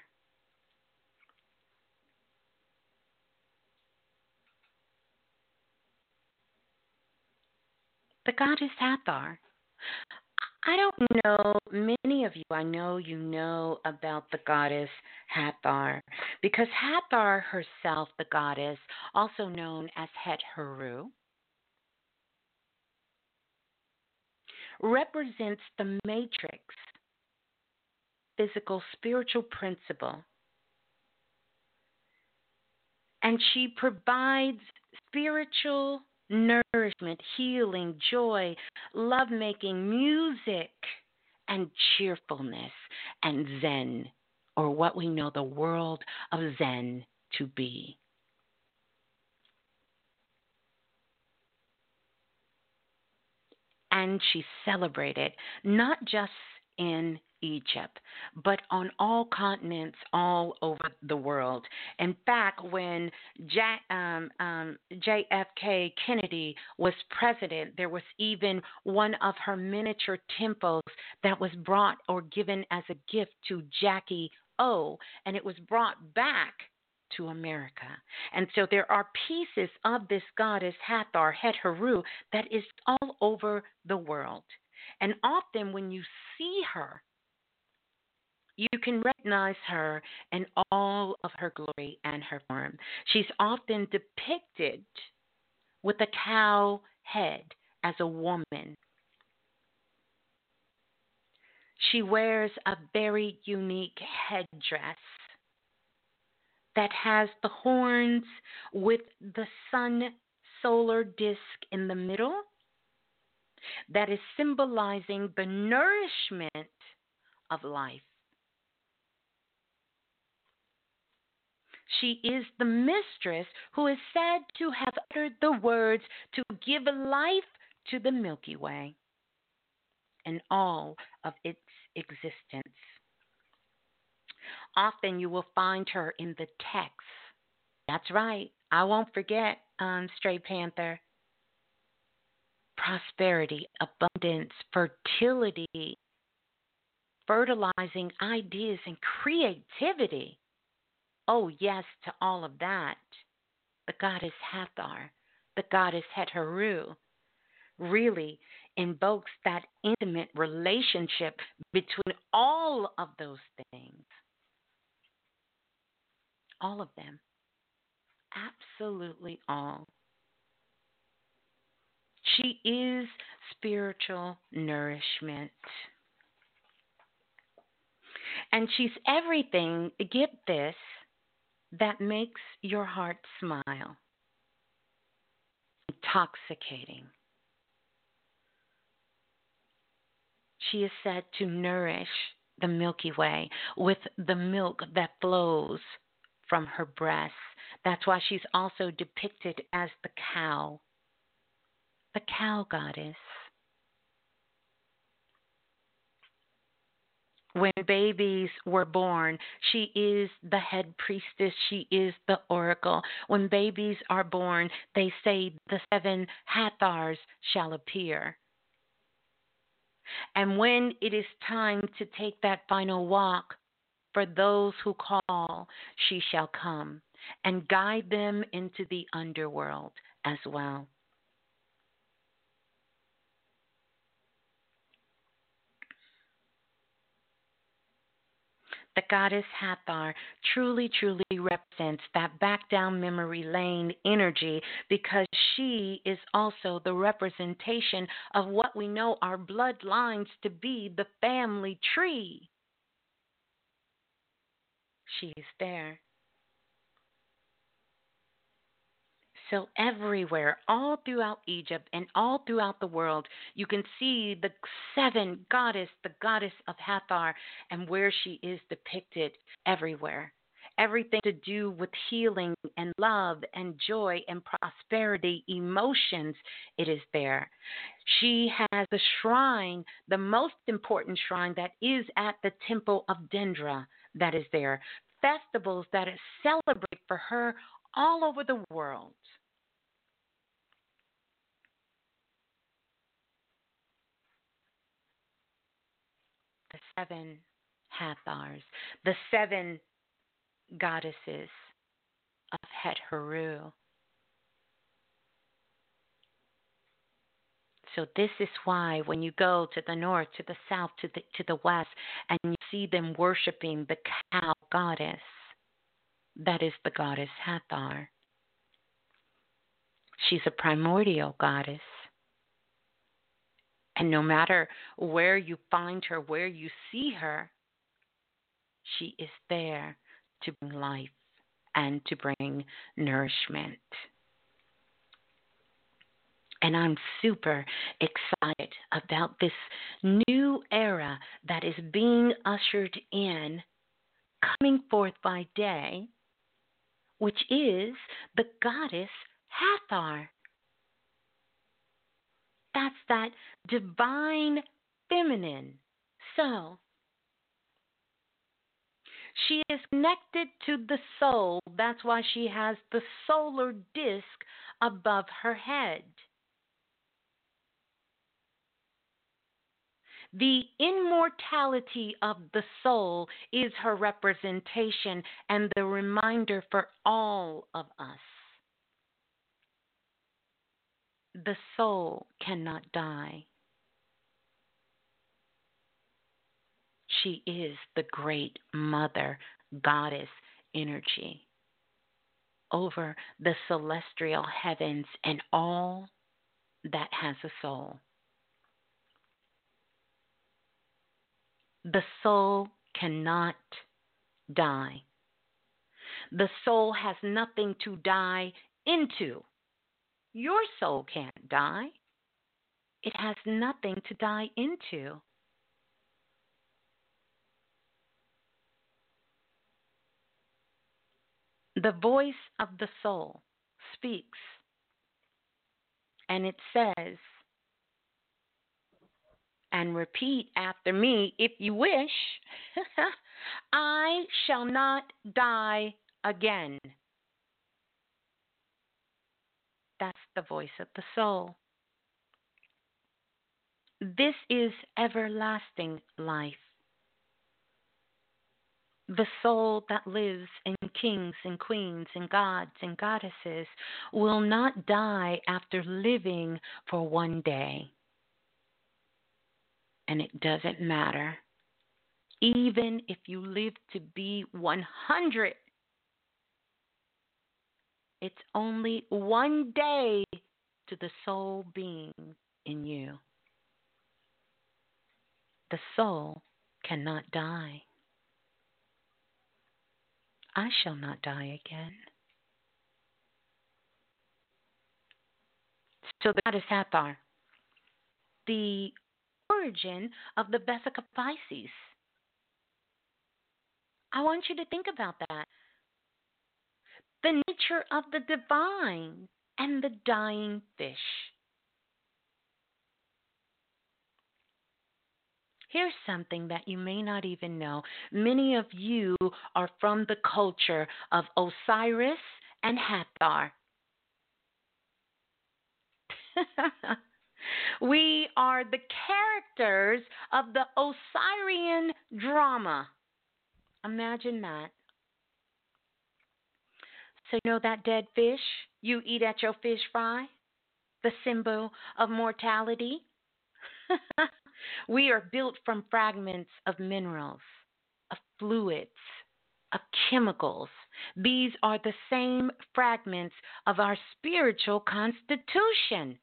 Speaker 4: The goddess Hathor. I don't know, many of you, I know you know about the goddess Hathor because Hathor herself, the goddess, also known as Het Heru, represents the matrix, physical, spiritual principle. And she provides spiritual nourishment, healing, joy, lovemaking, music, and cheerfulness, and Zen, or what we know the world of Zen to be. And she celebrated not just in Egypt, but on all continents all over the world. In fact, when um, um, JFK Kennedy was president, there was even one of her miniature temples that was brought or given as a gift to Jackie O, and it was brought back to America. And so there are pieces of this goddess Hathor, Het Heru, that is all over the world. And often when you see her, you can recognize her in all of her glory and her form. She's often depicted with a cow head as a woman. She wears a very unique headdress that has the horns with the sun solar disk in the middle that is symbolizing the nourishment of life. She is the mistress who is said to have uttered the words to give life to the Milky Way and all of its existence. Often you will find her in the text. That's right. I won't forget, um, Straight Panther. Prosperity, abundance, fertility, fertilizing ideas, and creativity. Oh, yes, to all of that. The goddess Hathor, the goddess Het Heru, really invokes that intimate relationship between all of those things. All of them. Absolutely all. She is spiritual nourishment. And she's everything, get this, that makes your heart smile. Intoxicating. She is said to nourish the Milky Way with the milk that flows from her breasts. That's why she's also depicted as the cow, the cow goddess. When babies were born, she is the head priestess, she is the oracle. When babies are born, they say the seven Hathors shall appear. And when it is time to take that final walk, for those who call, she shall come and guide them into the underworld as well. The goddess Hathor truly, truly represents that back down memory lane energy because she is also the representation of what we know our bloodlines to be the family tree. She is there. So, everywhere, all throughout Egypt and all throughout the world, you can see the seven goddess, the goddess of Hathor, and where she is depicted everywhere. Everything to do with healing and love and joy and prosperity, emotions, it is there. She has the shrine, the most important shrine that is at the temple of Dendra, that is there. Festivals that celebrate for her all over the world. Seven Hathors, the seven goddesses of Het Heru. So this is why when you go to the north, to the south, to the to the west, and you see them worshiping the cow goddess, that is the goddess Hathor. She's a primordial goddess. And no matter where you find her, where you see her, she is there to bring life and to bring nourishment. And I'm super excited about this new era that is being ushered in, coming forth by day, which is the goddess Hathor. That's that divine feminine. So, she is connected to the soul. That's why she has the solar disk above her head. The immortality of the soul is her representation and the reminder for all of us. The soul cannot die. She is the great mother, goddess energy over the celestial heavens and all that has a soul. The soul cannot die. The soul has nothing to die into. Your soul can't die. It has nothing to die into. The voice of the soul speaks, and it says, and repeat after me if you wish, <laughs> I shall not die again. That's the voice of the soul. This is everlasting life. The soul that lives in kings and queens and gods and goddesses will not die after living for one day. And it doesn't matter. Even if you live to be 100 it's only one day to the soul being in you. The soul cannot die. I shall not die again. So that is Hathor, the origin of the Vesica Piscis. I want you to think about that the nature of the divine and the dying fish. Here's something that you may not even know. Many of you are from the culture of Osiris and Hathor. <laughs> we are the characters of the Osirian drama. Imagine that. So, you know that dead fish you eat at your fish fry? The symbol of mortality? <laughs> we are built from fragments of minerals, of fluids, of chemicals. These are the same fragments of our spiritual constitution.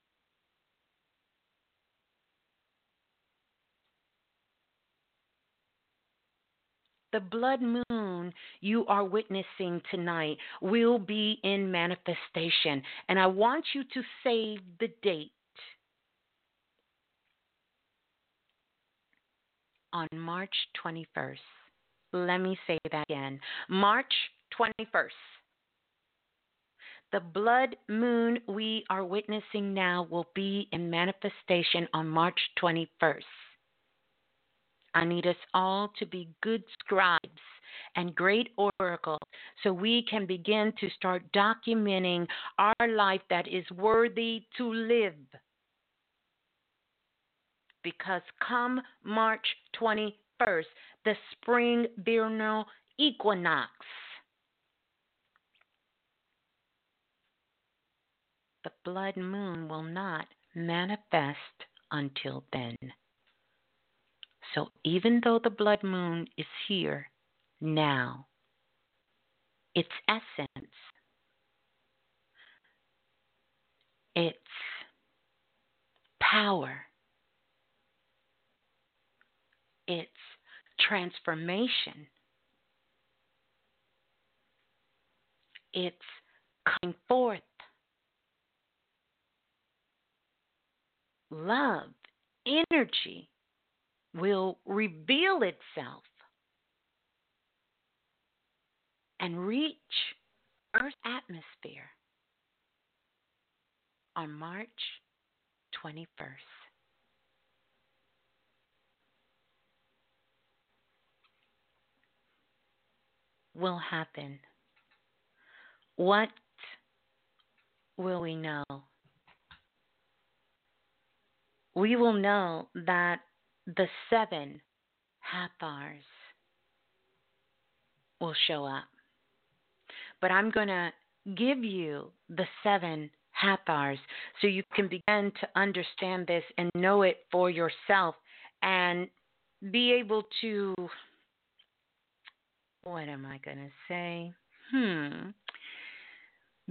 Speaker 4: The blood moon you are witnessing tonight will be in manifestation. And I want you to save the date. On March 21st. Let me say that again. March 21st. The blood moon we are witnessing now will be in manifestation on March 21st. I need us all to be good scribes and great oracles so we can begin to start documenting our life that is worthy to live. Because come March 21st, the spring vernal equinox, the blood moon will not manifest until then. So even though the blood moon is here now, its essence, its power, its transformation, its coming forth, love, energy will reveal itself and reach Earth's atmosphere on March 21st. Will happen? What will we know? We will know that the seven Hathors will show up. But I'm going to give you the seven Hathors so you can begin to understand this and know it for yourself and be able to. What am I going to say? Hmm.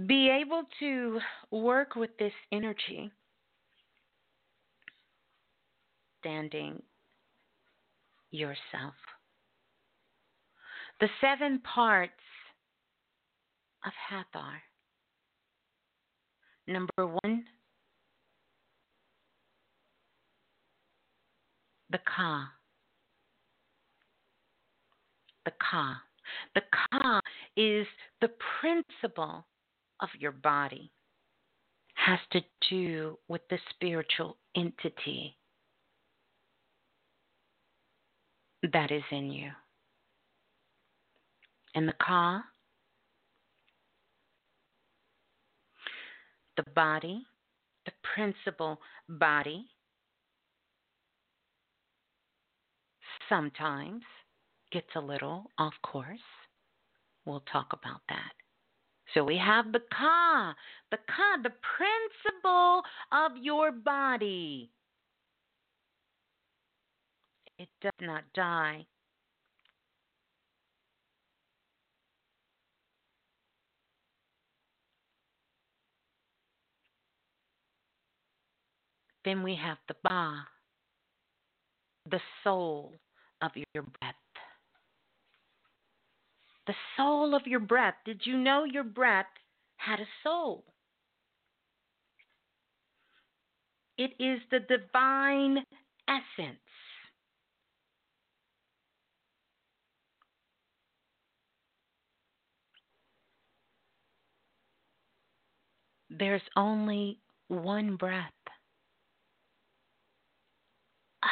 Speaker 4: Be able to work with this energy understanding yourself. The seven parts of Hathor. Number one, the Ka. The Ka. The Ka is the principle of your body, has to do with the spiritual entity that is in you. And the Ka, the body, the principal body, sometimes gets a little off course. We'll talk about that. So we have the Ka, the Ka, the principle of your body. It does not die. Then we have the Ba, the soul of your breath. The soul of your breath. Did you know your breath had a soul? It is the divine essence. There's only one breath. <sighs>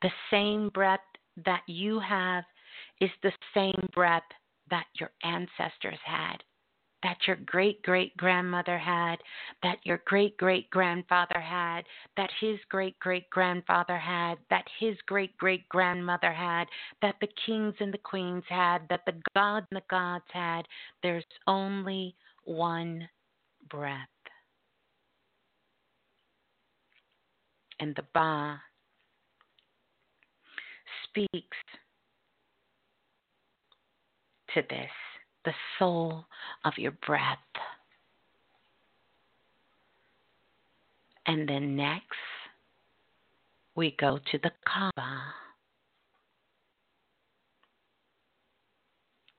Speaker 4: The same breath that you have is the same breath that your ancestors had, that your great great grandmother had, that your great great grandfather had, that his great great grandfather had, that his great great grandmother had, that the kings and the queens had, that the gods and the gods had. There's only one breath. And the Ba speaks to this the soul of your breath. And then next, we go to the Kaaba.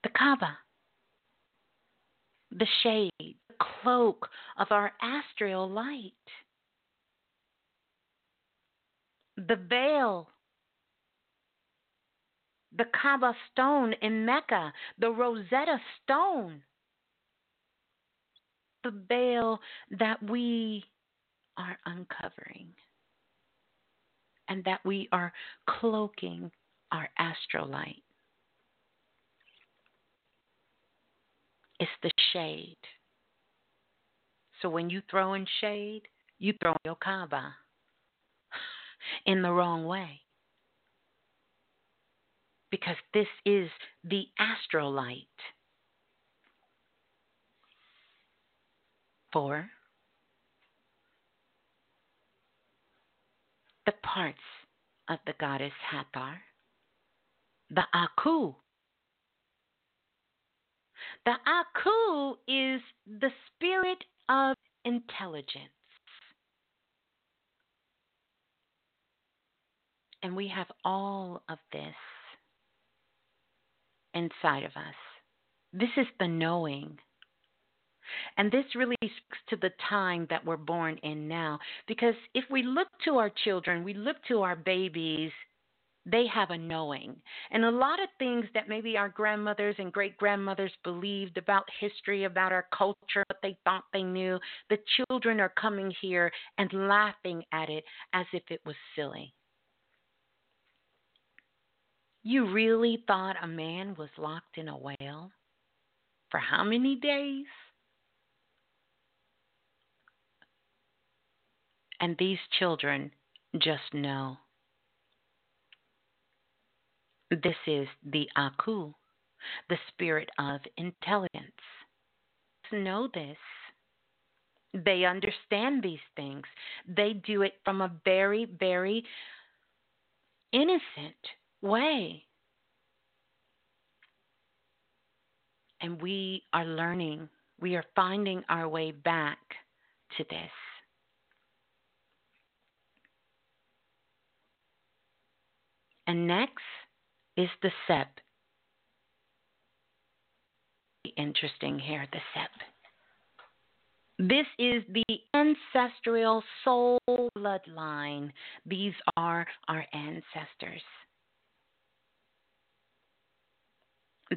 Speaker 4: The Kaaba, the shade, the cloak of our astral light, the veil the Kaaba stone in Mecca, the Rosetta Stone, the veil that we are uncovering and that we are cloaking our astrolight. It's the shade. So when you throw in shade, you throw your Kaaba in the wrong way because this is the astral light. Four, the parts of the goddess Hathor, the Aku. The Aku is the spirit of intelligence. And we have all of this inside of us. This is the knowing. And this really speaks to the time that we're born in now. Because if we look to our children, we look to our babies, they have a knowing. And a lot of things that maybe our grandmothers and great grandmothers believed about history, about our culture, what they thought they knew, the children are coming here and laughing at it as if it was silly. You really thought a man was locked in a well? For how many days? And these children just know. This is the Aku, the spirit of intelligence. Know this. They understand these things. They do it from a very, very innocent way. And we are learning, we are finding our way back to this. And next is the SEP. Interesting here, the SEP. This is the ancestral soul bloodline. These are our ancestors.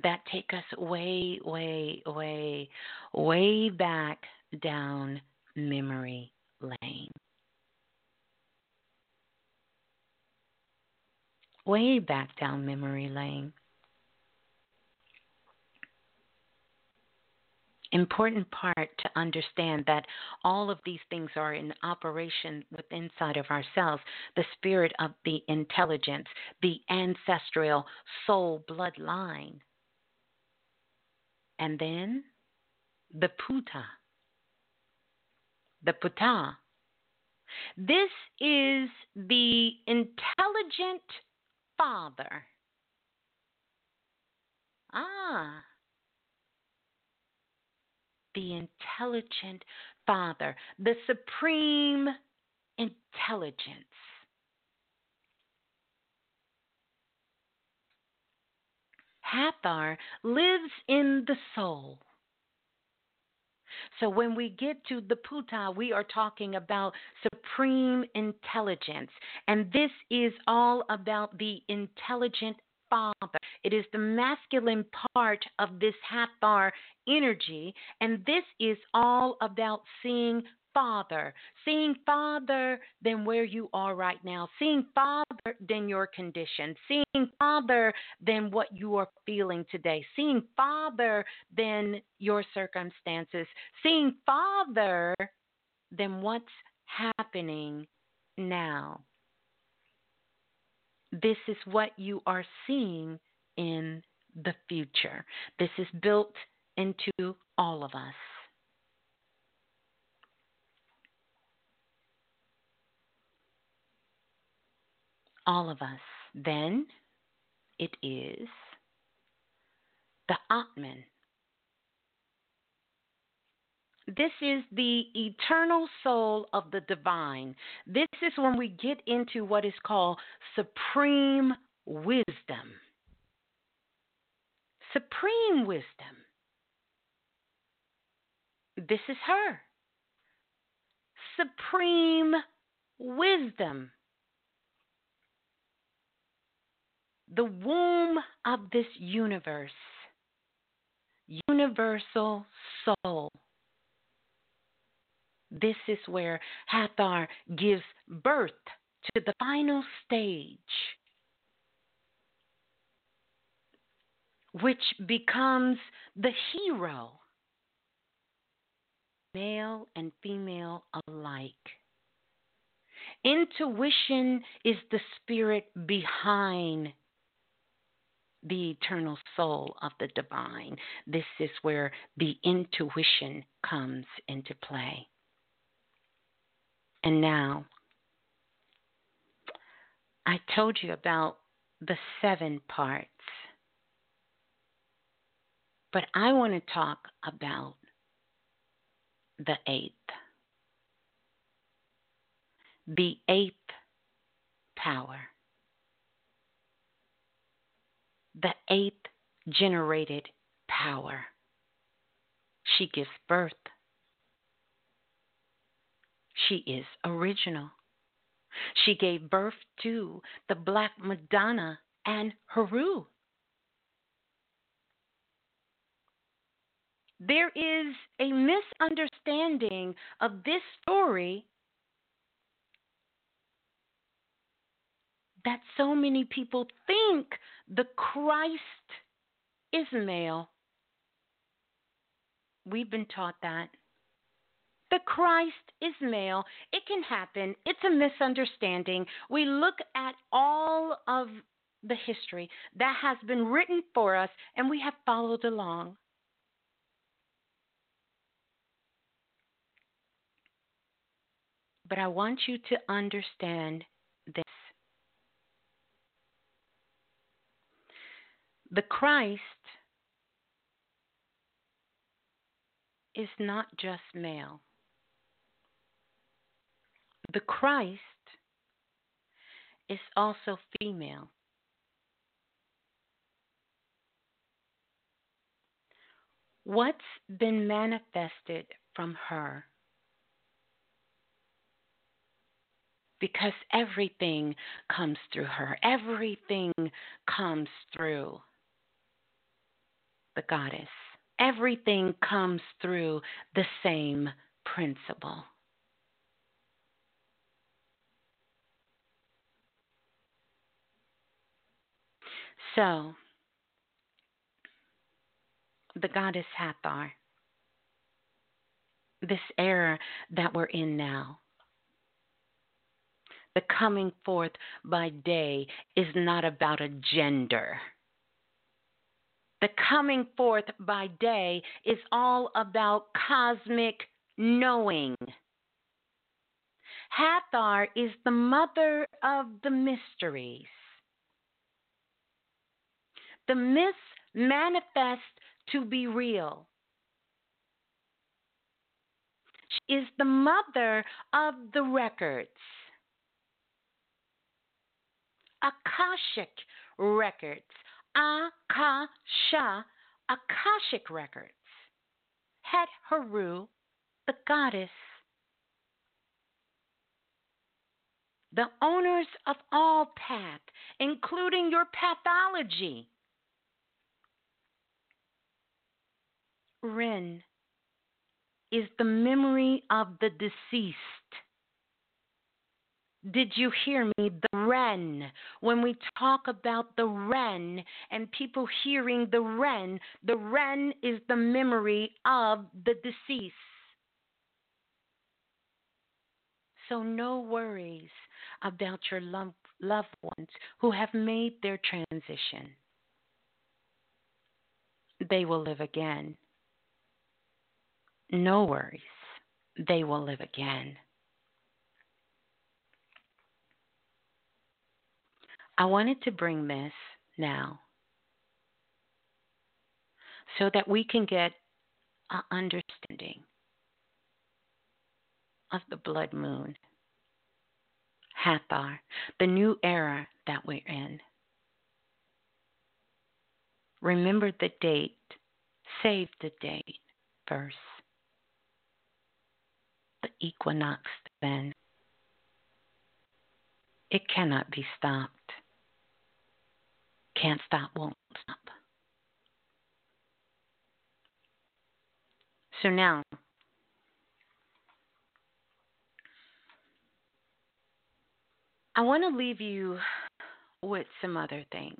Speaker 4: That take us way, way, way, way back down memory lane. Way back down memory lane. Important part to understand that all of these things are in operation within inside of ourselves. The spirit of the intelligence, the ancestral soul bloodline and then the Putah. The Putah. This is the intelligent father. Ah. The intelligent father, the supreme intelligence. Hathor lives in the soul. So when we get to the Putah, we are talking about supreme intelligence. And this is all about the intelligent father. It is the masculine part of this Hathor energy. And this is all about seeing farther, seeing farther than where you are right now, seeing farther than your condition, seeing farther than what you are feeling today, seeing farther than your circumstances, seeing farther than what's happening now. This is what you are seeing in the future. This is built into all of us. All of us. Then it is the Atman. This is the eternal soul of the divine. This is when we get into what is called supreme wisdom. Supreme wisdom. This is her. Supreme wisdom. The womb of this universe. Universal soul. This is where Hathor gives birth to the final stage, which becomes the hero, male and female alike. Intuition is the spirit behind the eternal soul of the divine. This is where the intuition comes into play. And now, I told you about the seven parts, but I want to talk about the eighth. The eighth power. The eighth generated power. She gives birth she is original. She gave birth to the Black Madonna and Heru. There is a misunderstanding of this story that so many people think the Christ is male. We've been taught that the Christ is male. It can happen. It's a misunderstanding. We look at all of the history that has been written for us and we have followed along. But I want you to understand this. The Christ is not just male the Christ is also female. What's been manifested from her? Because everything comes through her, everything comes through the goddess, everything comes through the same principle. So, the goddess Hathor, this era that we're in now, the coming forth by day is not about a gender. The coming forth by day is all about cosmic knowing. Hathor is the mother of the mysteries. The myths manifest to be real. She is the mother of the records. Akashic records. Akasha, Akashic records. Het Heru, the goddess. The owners of all path, including your pathology. Ren is the memory of the deceased. Did you hear me? The Ren. When we talk about the Ren and people hearing the Ren, the Ren is the memory of the deceased. So, no worries about your loved ones who have made their transition. They will live again. No worries, they will live again. I wanted to bring this now so that we can get an understanding of the blood moon, Hathor, the new era that we're in. Remember the date, save the date first. The equinox then. It cannot be stopped. Can't stop, won't stop. So now, I want to leave you with some other things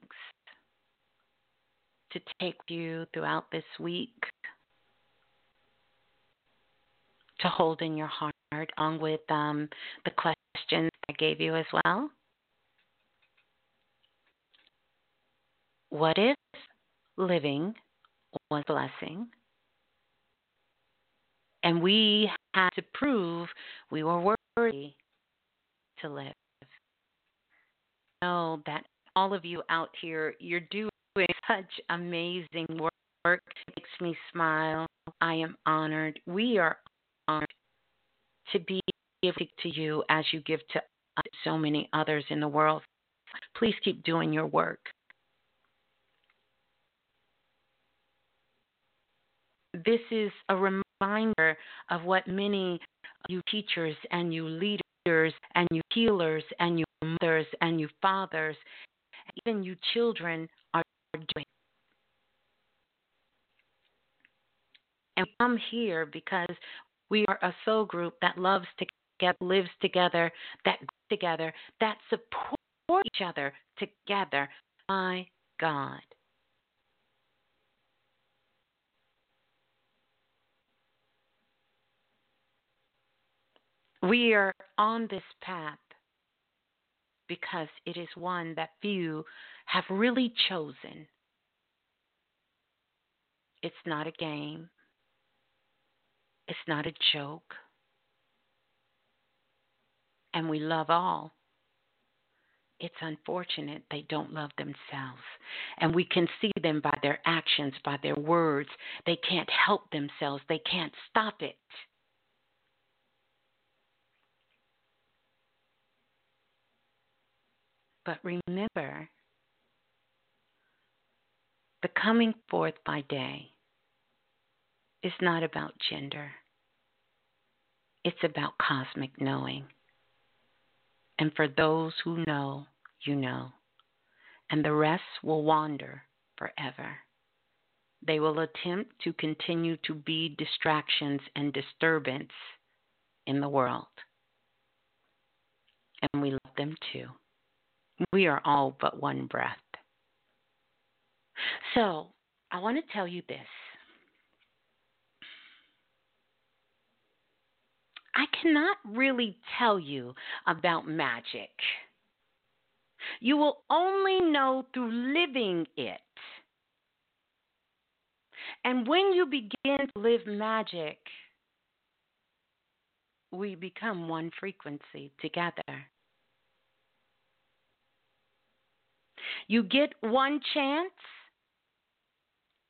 Speaker 4: to take you throughout this week, to hold in your heart, on with um, the questions I gave you as well. What if living was a blessing? And we had to prove we were worthy to live. Know that all of you out here, you're doing <laughs> such amazing work. It makes me smile. I am honored. We are honored to be able to you as you give to so many others in the world. Please keep doing your work. This is a reminder of what many you teachers and you leaders and you healers and you mothers and you fathers, even you children are doing. And I'm here because we are a soul group that loves together, lives together, that together, that support each other together. My God. We are on this path because it is one that few have really chosen. It's not a game, it's not a joke. And we love all. It's unfortunate they don't love themselves. And we can see them by their actions, by their words. They can't help themselves, they can't stop it. But remember, the coming forth by day is not about gender, it's about cosmic knowing. And for those who know, you know, and the rest will wander forever. They will attempt to continue to be distractions and disturbance in the world. And we love them too. We are all but one breath. So, I want to tell you this. I cannot really tell you about magic. You will only know through living it. And when you begin to live magic, we become one frequency together. You get one chance,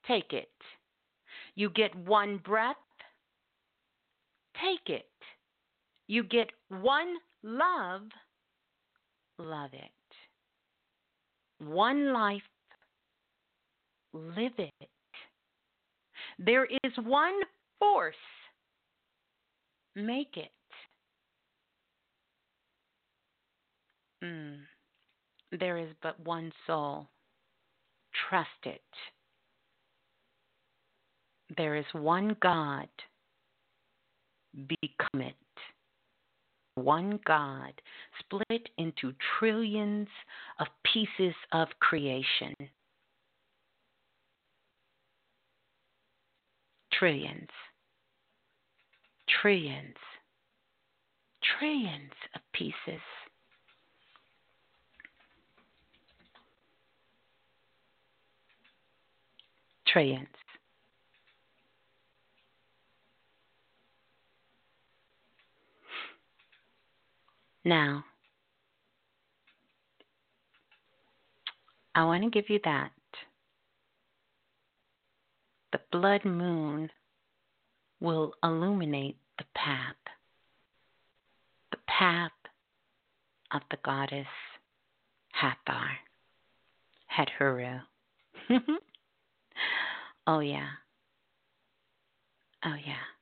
Speaker 4: take it. You get one breath, take it. You get one love, love it. One life, live it. There is one force, make it. Mm. There is but one soul. Trust it. There is one God. Become it. One God split into trillions of pieces of creation. Trillions. Trillions. Trillions of pieces. Trillions. Now,
Speaker 6: I want to give you that. The blood moon will illuminate the path, the path of the goddess Hathor, Hathor. <laughs> oh, yeah. Oh, yeah.